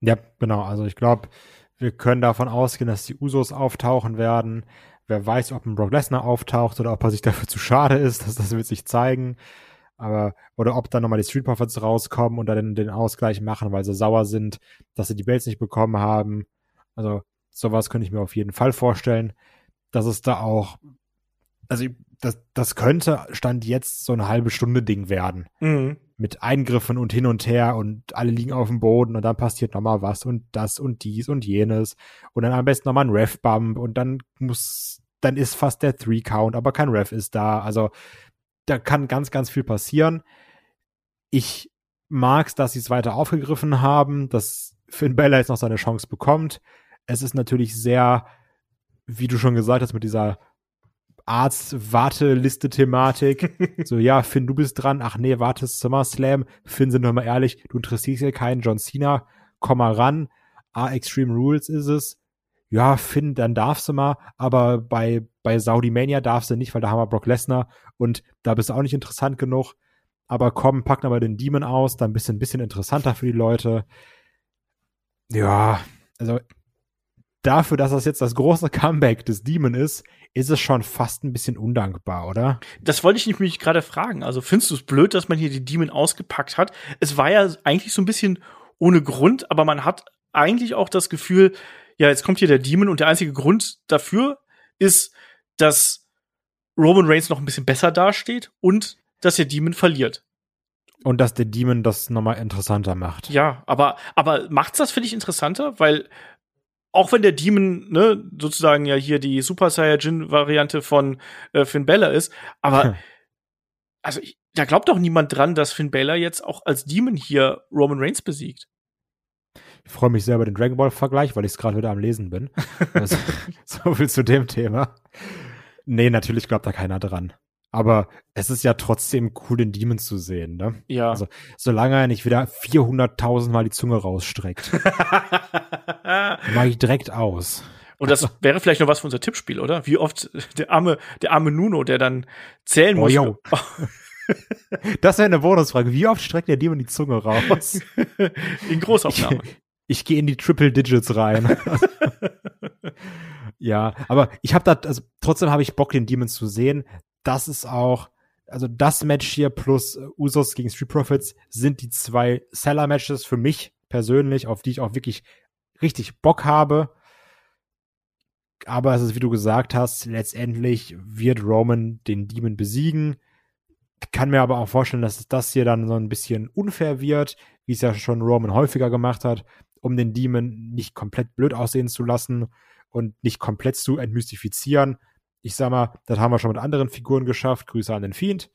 Ja, genau. Also ich glaube, wir können davon ausgehen, dass die Usos auftauchen werden. Wer weiß, ob ein Brock Lesnar auftaucht oder ob er sich dafür zu schade ist, das, das wird sich zeigen. Aber, oder ob dann nochmal die Street Profits rauskommen und dann den Ausgleich machen, weil sie sauer sind, dass sie die Belts nicht bekommen haben. Also, sowas könnte ich mir auf jeden Fall vorstellen, dass es da auch, also, das, das könnte Stand jetzt so eine halbe Stunde Ding werden. Mhm. Mit Eingriffen und hin und her und alle liegen auf dem Boden und dann passiert nochmal was und das und dies und jenes. Und dann am besten nochmal ein Ref-Bump und dann muss, dann ist fast der Three-Count, aber kein Ref ist da. Also, da kann ganz, ganz viel passieren. Ich mag's, dass sie es weiter aufgegriffen haben, dass Finn Bella jetzt noch seine Chance bekommt. Es ist natürlich sehr, wie du schon gesagt hast, mit dieser Arzt-Warteliste-Thematik. so, ja, Finn, du bist dran. Ach nee, warte, SummerSlam. Finn, sind wir mal ehrlich, du interessierst ja keinen. John Cena, komm mal ran. Ah, Extreme Rules ist es. Ja, Finn, dann darfst du mal, aber bei, bei Saudi Mania darfst du nicht, weil da haben wir Brock Lesnar und da bist du auch nicht interessant genug. Aber komm, pack mal den Demon aus, dann bist du ein bisschen interessanter für die Leute. Ja, also dafür, dass das jetzt das große Comeback des Demon ist, ist es schon fast ein bisschen undankbar, oder? Das wollte ich mich gerade fragen. Also findest du es blöd, dass man hier die Demon ausgepackt hat? Es war ja eigentlich so ein bisschen ohne Grund, aber man hat eigentlich auch das Gefühl, ja, jetzt kommt hier der Demon und der einzige Grund dafür ist, dass Roman Reigns noch ein bisschen besser dasteht und dass der Demon verliert. Und dass der Demon das nochmal interessanter macht. Ja, aber, aber macht's das, finde ich, interessanter? Weil auch wenn der Demon, ne, sozusagen ja hier die Super Saiyajin-Variante von äh, Finn Bella ist, aber also ich, da glaubt doch niemand dran, dass Finn Bella jetzt auch als Demon hier Roman Reigns besiegt. Ich freue mich sehr über den Dragon Ball-Vergleich, weil ich es gerade wieder am Lesen bin. also, so viel zu dem Thema. Nee, natürlich glaubt da keiner dran. Aber es ist ja trotzdem cool, den Demon zu sehen, ne? Ja. Also, solange er nicht wieder 400.000 Mal die Zunge rausstreckt. mach ich direkt aus. Und das wäre vielleicht noch was für unser Tippspiel, oder? Wie oft der arme, der arme Nuno, der dann zählen muss. Oh, das wäre eine Bonusfrage. Wie oft streckt der Demon die Zunge raus? In Großaufnahme. Ich, ich gehe in die Triple Digits rein. ja, aber ich habe da, also trotzdem habe ich Bock, den Demon zu sehen. Das ist auch, also das Match hier plus Usos gegen Street Profits sind die zwei Seller-Matches für mich persönlich, auf die ich auch wirklich richtig Bock habe. Aber es ist, wie du gesagt hast, letztendlich wird Roman den Demon besiegen. Kann mir aber auch vorstellen, dass das hier dann so ein bisschen unfair wird, wie es ja schon Roman häufiger gemacht hat, um den Demon nicht komplett blöd aussehen zu lassen und nicht komplett zu entmystifizieren. Ich sag mal, das haben wir schon mit anderen Figuren geschafft. Grüße an den Fiend.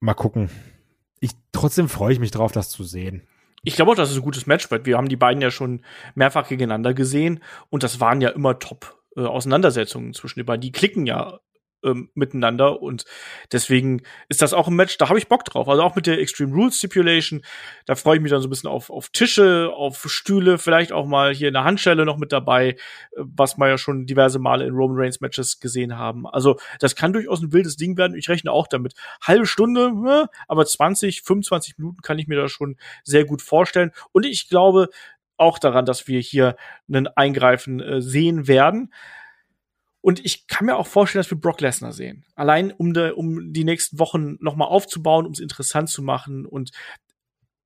Mal gucken. Ich, trotzdem freue ich mich drauf, das zu sehen. Ich glaube auch, dass es ein gutes Match wird. Wir haben die beiden ja schon mehrfach gegeneinander gesehen und das waren ja immer top äh, Auseinandersetzungen zwischen den beiden. Die klicken ja ähm, miteinander und deswegen ist das auch ein Match, da habe ich Bock drauf. Also auch mit der Extreme Rules Stipulation, da freue ich mich dann so ein bisschen auf, auf Tische, auf Stühle, vielleicht auch mal hier eine Handschelle noch mit dabei, äh, was wir ja schon diverse Male in Roman Reigns Matches gesehen haben. Also das kann durchaus ein wildes Ding werden. Ich rechne auch damit. Halbe Stunde, ne, aber 20, 25 Minuten kann ich mir da schon sehr gut vorstellen. Und ich glaube auch daran, dass wir hier einen Eingreifen äh, sehen werden. Und ich kann mir auch vorstellen, dass wir Brock Lesnar sehen. Allein um, de, um die nächsten Wochen nochmal aufzubauen, um es interessant zu machen. Und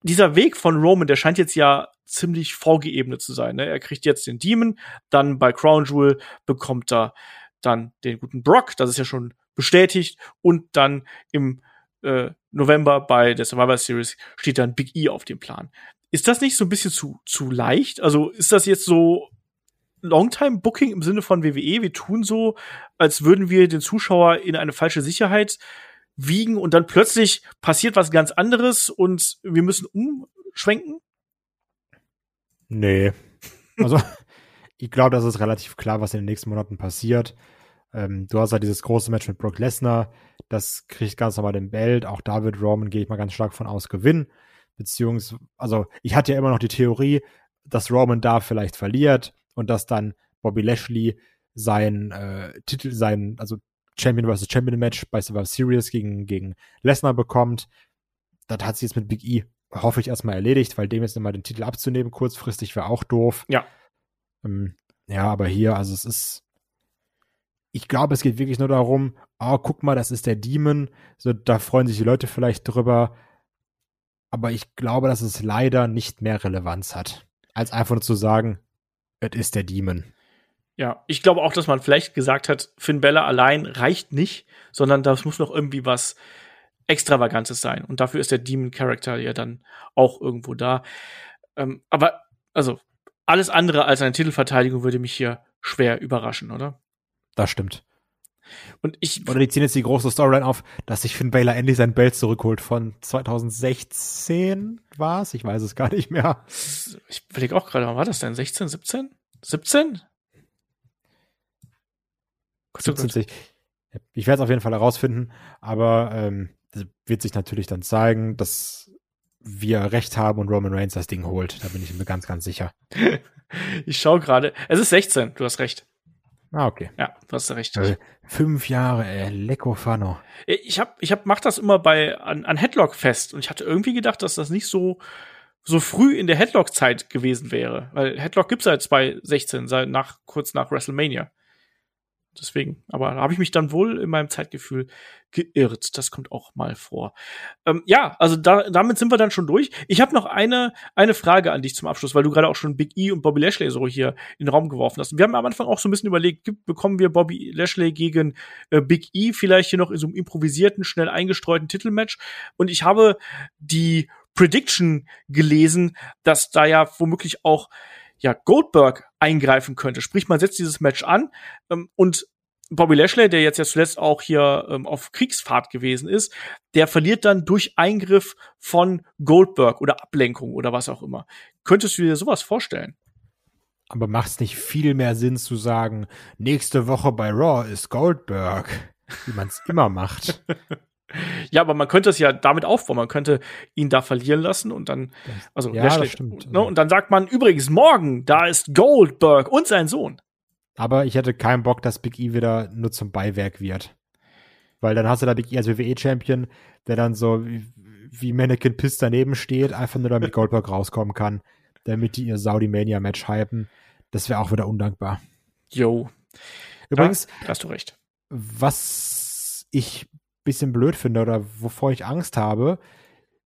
dieser Weg von Roman, der scheint jetzt ja ziemlich vorgeebnet zu sein. Ne? Er kriegt jetzt den Demon, dann bei Crown Jewel bekommt er dann den guten Brock, das ist ja schon bestätigt. Und dann im äh, November bei der Survivor Series steht dann Big E auf dem Plan. Ist das nicht so ein bisschen zu, zu leicht? Also ist das jetzt so Longtime-Booking im Sinne von WWE. Wir tun so, als würden wir den Zuschauer in eine falsche Sicherheit wiegen und dann plötzlich passiert was ganz anderes und wir müssen umschwenken? Nee. Also, ich glaube, das ist relativ klar, was in den nächsten Monaten passiert. Ähm, du hast halt dieses große Match mit Brock Lesnar. Das kriegt ganz normal den Belt. Auch da wird Roman, gehe ich mal ganz stark von aus, gewinnen. Beziehungsweise, also, ich hatte ja immer noch die Theorie, dass Roman da vielleicht verliert und dass dann Bobby Lashley sein äh, Titel, sein, also Champion vs. Champion Match bei Survivor Series gegen, gegen Lesnar bekommt. das hat sich jetzt mit Big E, hoffe ich, erstmal erledigt, weil dem jetzt immer den Titel abzunehmen, kurzfristig wäre auch doof. Ja. Ähm, ja, aber hier, also es ist, ich glaube, es geht wirklich nur darum, oh, guck mal, das ist der Demon. So, da freuen sich die Leute vielleicht drüber. Aber ich glaube, dass es leider nicht mehr Relevanz hat, als einfach nur zu sagen, es ist der Demon. Ja, ich glaube auch, dass man vielleicht gesagt hat, Finn Bella allein reicht nicht, sondern das muss noch irgendwie was Extravagantes sein. Und dafür ist der Demon-Charakter ja dann auch irgendwo da. Ähm, aber, also, alles andere als eine Titelverteidigung würde mich hier schwer überraschen, oder? Das stimmt. Und ich. Oder die ziehen jetzt die große Storyline auf, dass sich Finn Balor endlich sein Belt zurückholt von 2016 war es? Ich weiß es gar nicht mehr. Ich überlege auch gerade, wann war das denn? 16, 17? 17? 17. Ich werde es auf jeden Fall herausfinden, aber ähm, wird sich natürlich dann zeigen, dass wir recht haben und Roman Reigns das Ding holt. Da bin ich mir ganz, ganz sicher. ich schaue gerade. Es ist 16, du hast recht. Ah, okay. Ja, du hast recht. Also, fünf Jahre, ey, lecko Fano. Ich hab, ich hab, mach das immer bei, an, an Headlock fest und ich hatte irgendwie gedacht, dass das nicht so, so früh in der Headlock-Zeit gewesen wäre. Weil Headlock gibt's seit 2016, seit nach, kurz nach WrestleMania. Deswegen, aber da habe ich mich dann wohl in meinem Zeitgefühl geirrt. Das kommt auch mal vor. Ähm, ja, also da, damit sind wir dann schon durch. Ich habe noch eine, eine Frage an dich zum Abschluss, weil du gerade auch schon Big E und Bobby Lashley so hier in den Raum geworfen hast. Wir haben am Anfang auch so ein bisschen überlegt, bekommen wir Bobby Lashley gegen äh, Big E vielleicht hier noch in so einem improvisierten, schnell eingestreuten Titelmatch. Und ich habe die Prediction gelesen, dass da ja womöglich auch ja, Goldberg eingreifen könnte. Sprich, man setzt dieses Match an ähm, und Bobby Lashley, der jetzt ja zuletzt auch hier ähm, auf Kriegsfahrt gewesen ist, der verliert dann durch Eingriff von Goldberg oder Ablenkung oder was auch immer. Könntest du dir sowas vorstellen? Aber macht es nicht viel mehr Sinn zu sagen, nächste Woche bei Raw ist Goldberg, wie man es immer macht? Ja, aber man könnte es ja damit aufbauen. Man könnte ihn da verlieren lassen und dann, also ja, Lashley, stimmt. Ne, und dann sagt man übrigens morgen, da ist Goldberg und sein Sohn. Aber ich hätte keinen Bock, dass Big E wieder nur zum Beiwerk wird. Weil dann hast du da Big E als WWE-Champion, der dann so wie, wie Mannequin Piss daneben steht, einfach nur damit Goldberg rauskommen kann, damit die ihr Saudi Mania Match hypen. Das wäre auch wieder undankbar. Yo. Übrigens, da hast du recht. Was ich bisschen blöd finde oder wovor ich Angst habe,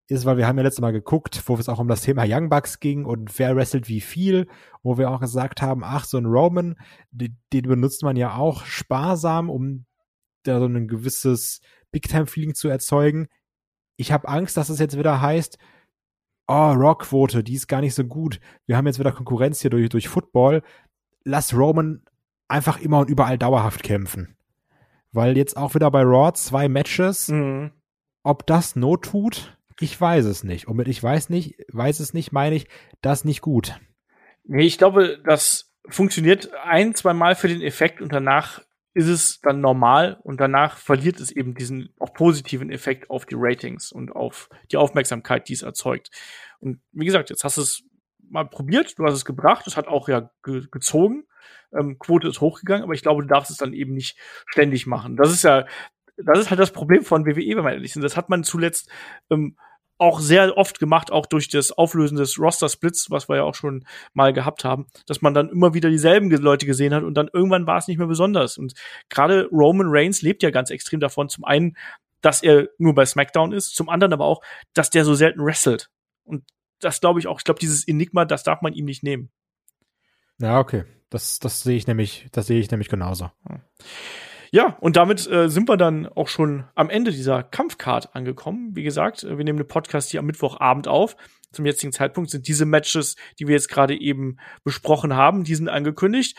ist, weil wir haben ja letztes Mal geguckt, wo es auch um das Thema Young Bucks ging und wer wrestelt wie viel, wo wir auch gesagt haben, ach, so ein Roman, den, den benutzt man ja auch sparsam, um da so ein gewisses Big-Time-Feeling zu erzeugen. Ich habe Angst, dass es jetzt wieder heißt, oh, Rockquote, die ist gar nicht so gut. Wir haben jetzt wieder Konkurrenz hier durch, durch Football. Lass Roman einfach immer und überall dauerhaft kämpfen. Weil jetzt auch wieder bei Raw zwei Matches. Mhm. Ob das Not tut, ich weiß es nicht. Und mit ich weiß nicht, weiß es nicht, meine ich, das nicht gut. Nee, ich glaube, das funktioniert ein, zwei Mal für den Effekt und danach ist es dann normal und danach verliert es eben diesen auch positiven Effekt auf die Ratings und auf die Aufmerksamkeit, die es erzeugt. Und wie gesagt, jetzt hast du es mal probiert, du hast es gebracht, es hat auch ja ge gezogen ähm, Quote ist hochgegangen, aber ich glaube, du darfst es dann eben nicht ständig machen. Das ist ja, das ist halt das Problem von WWE, wenn man ehrlich ist. Das hat man zuletzt ähm, auch sehr oft gemacht, auch durch das Auflösen des Roster-Splits, was wir ja auch schon mal gehabt haben, dass man dann immer wieder dieselben Leute gesehen hat und dann irgendwann war es nicht mehr besonders. Und gerade Roman Reigns lebt ja ganz extrem davon. Zum einen, dass er nur bei SmackDown ist, zum anderen aber auch, dass der so selten wrestelt. Und das glaube ich auch, ich glaube, dieses Enigma, das darf man ihm nicht nehmen. Ja, okay. Das, das sehe ich nämlich, das sehe ich nämlich genauso. Ja, und damit äh, sind wir dann auch schon am Ende dieser Kampfcard angekommen. Wie gesagt, wir nehmen den Podcast hier am Mittwochabend auf. Zum jetzigen Zeitpunkt sind diese Matches, die wir jetzt gerade eben besprochen haben, die sind angekündigt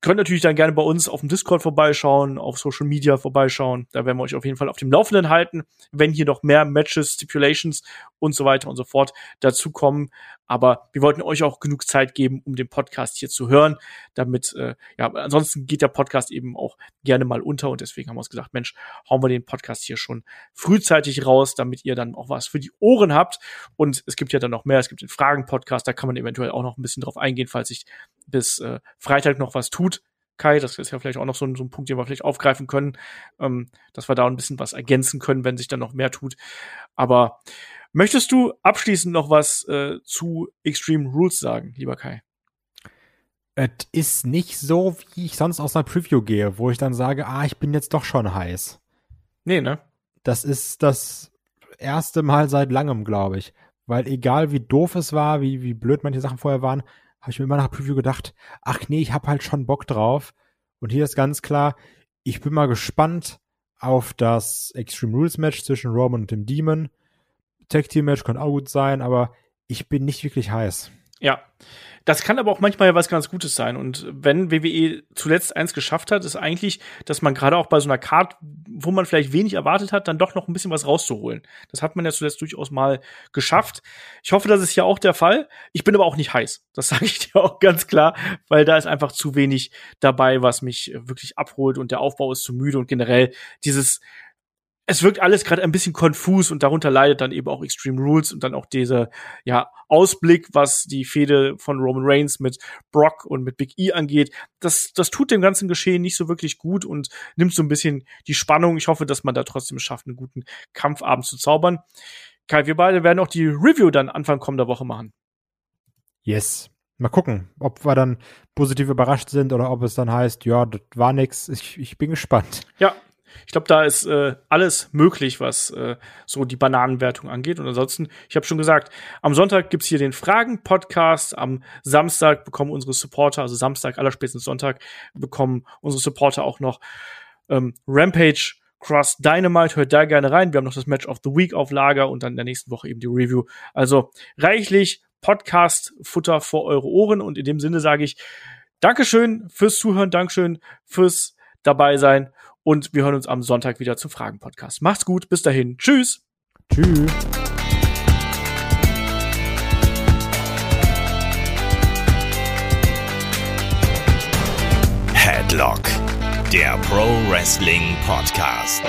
könnt natürlich dann gerne bei uns auf dem Discord vorbeischauen, auf Social Media vorbeischauen. Da werden wir euch auf jeden Fall auf dem Laufenden halten, wenn hier noch mehr Matches, Stipulations und so weiter und so fort dazukommen. Aber wir wollten euch auch genug Zeit geben, um den Podcast hier zu hören, damit, äh, ja, ansonsten geht der Podcast eben auch gerne mal unter und deswegen haben wir uns gesagt, Mensch, hauen wir den Podcast hier schon frühzeitig raus, damit ihr dann auch was für die Ohren habt. Und es gibt ja dann noch mehr, es gibt den Fragen-Podcast, da kann man eventuell auch noch ein bisschen drauf eingehen, falls sich bis äh, Freitag noch was tut. Kai. Das ist ja vielleicht auch noch so ein, so ein Punkt, den wir vielleicht aufgreifen können, ähm, dass wir da ein bisschen was ergänzen können, wenn sich dann noch mehr tut. Aber möchtest du abschließend noch was äh, zu Extreme Rules sagen, lieber Kai? Es ist nicht so, wie ich sonst aus einer Preview gehe, wo ich dann sage, ah, ich bin jetzt doch schon heiß. Nee, ne? Das ist das erste Mal seit langem, glaube ich. Weil egal wie doof es war, wie, wie blöd manche Sachen vorher waren, habe ich mir immer nach Preview gedacht, ach nee, ich habe halt schon Bock drauf. Und hier ist ganz klar, ich bin mal gespannt auf das Extreme Rules Match zwischen Roman und dem Demon. Tag Team Match kann auch gut sein, aber ich bin nicht wirklich heiß. Ja, das kann aber auch manchmal ja was ganz Gutes sein. Und wenn WWE zuletzt eins geschafft hat, ist eigentlich, dass man gerade auch bei so einer Card, wo man vielleicht wenig erwartet hat, dann doch noch ein bisschen was rauszuholen. Das hat man ja zuletzt durchaus mal geschafft. Ich hoffe, das ist hier auch der Fall. Ich bin aber auch nicht heiß. Das sage ich dir auch ganz klar, weil da ist einfach zu wenig dabei, was mich wirklich abholt und der Aufbau ist zu müde und generell dieses es wirkt alles gerade ein bisschen konfus und darunter leidet dann eben auch Extreme Rules und dann auch dieser ja Ausblick, was die Fehde von Roman Reigns mit Brock und mit Big E angeht. Das das tut dem ganzen Geschehen nicht so wirklich gut und nimmt so ein bisschen die Spannung. Ich hoffe, dass man da trotzdem schafft, einen guten Kampfabend zu zaubern. Kai, wir beide werden auch die Review dann Anfang kommender Woche machen. Yes. Mal gucken, ob wir dann positiv überrascht sind oder ob es dann heißt, ja, das war nix. Ich, ich bin gespannt. Ja, ich glaube, da ist äh, alles möglich, was äh, so die Bananenwertung angeht. Und ansonsten, ich habe schon gesagt, am Sonntag gibt's hier den Fragen-Podcast. Am Samstag bekommen unsere Supporter, also Samstag, allerspätestens Sonntag, bekommen unsere Supporter auch noch ähm, Rampage Cross Dynamite. Hört da gerne rein. Wir haben noch das Match of the Week auf Lager und dann in der nächsten Woche eben die Review. Also reichlich Podcast-Futter vor eure Ohren. Und in dem Sinne sage ich Dankeschön fürs Zuhören, Dankeschön fürs dabei sein und wir hören uns am Sonntag wieder zum Fragen-Podcast. Macht's gut, bis dahin. Tschüss. Tschüss. Headlock, der Pro Wrestling Podcast.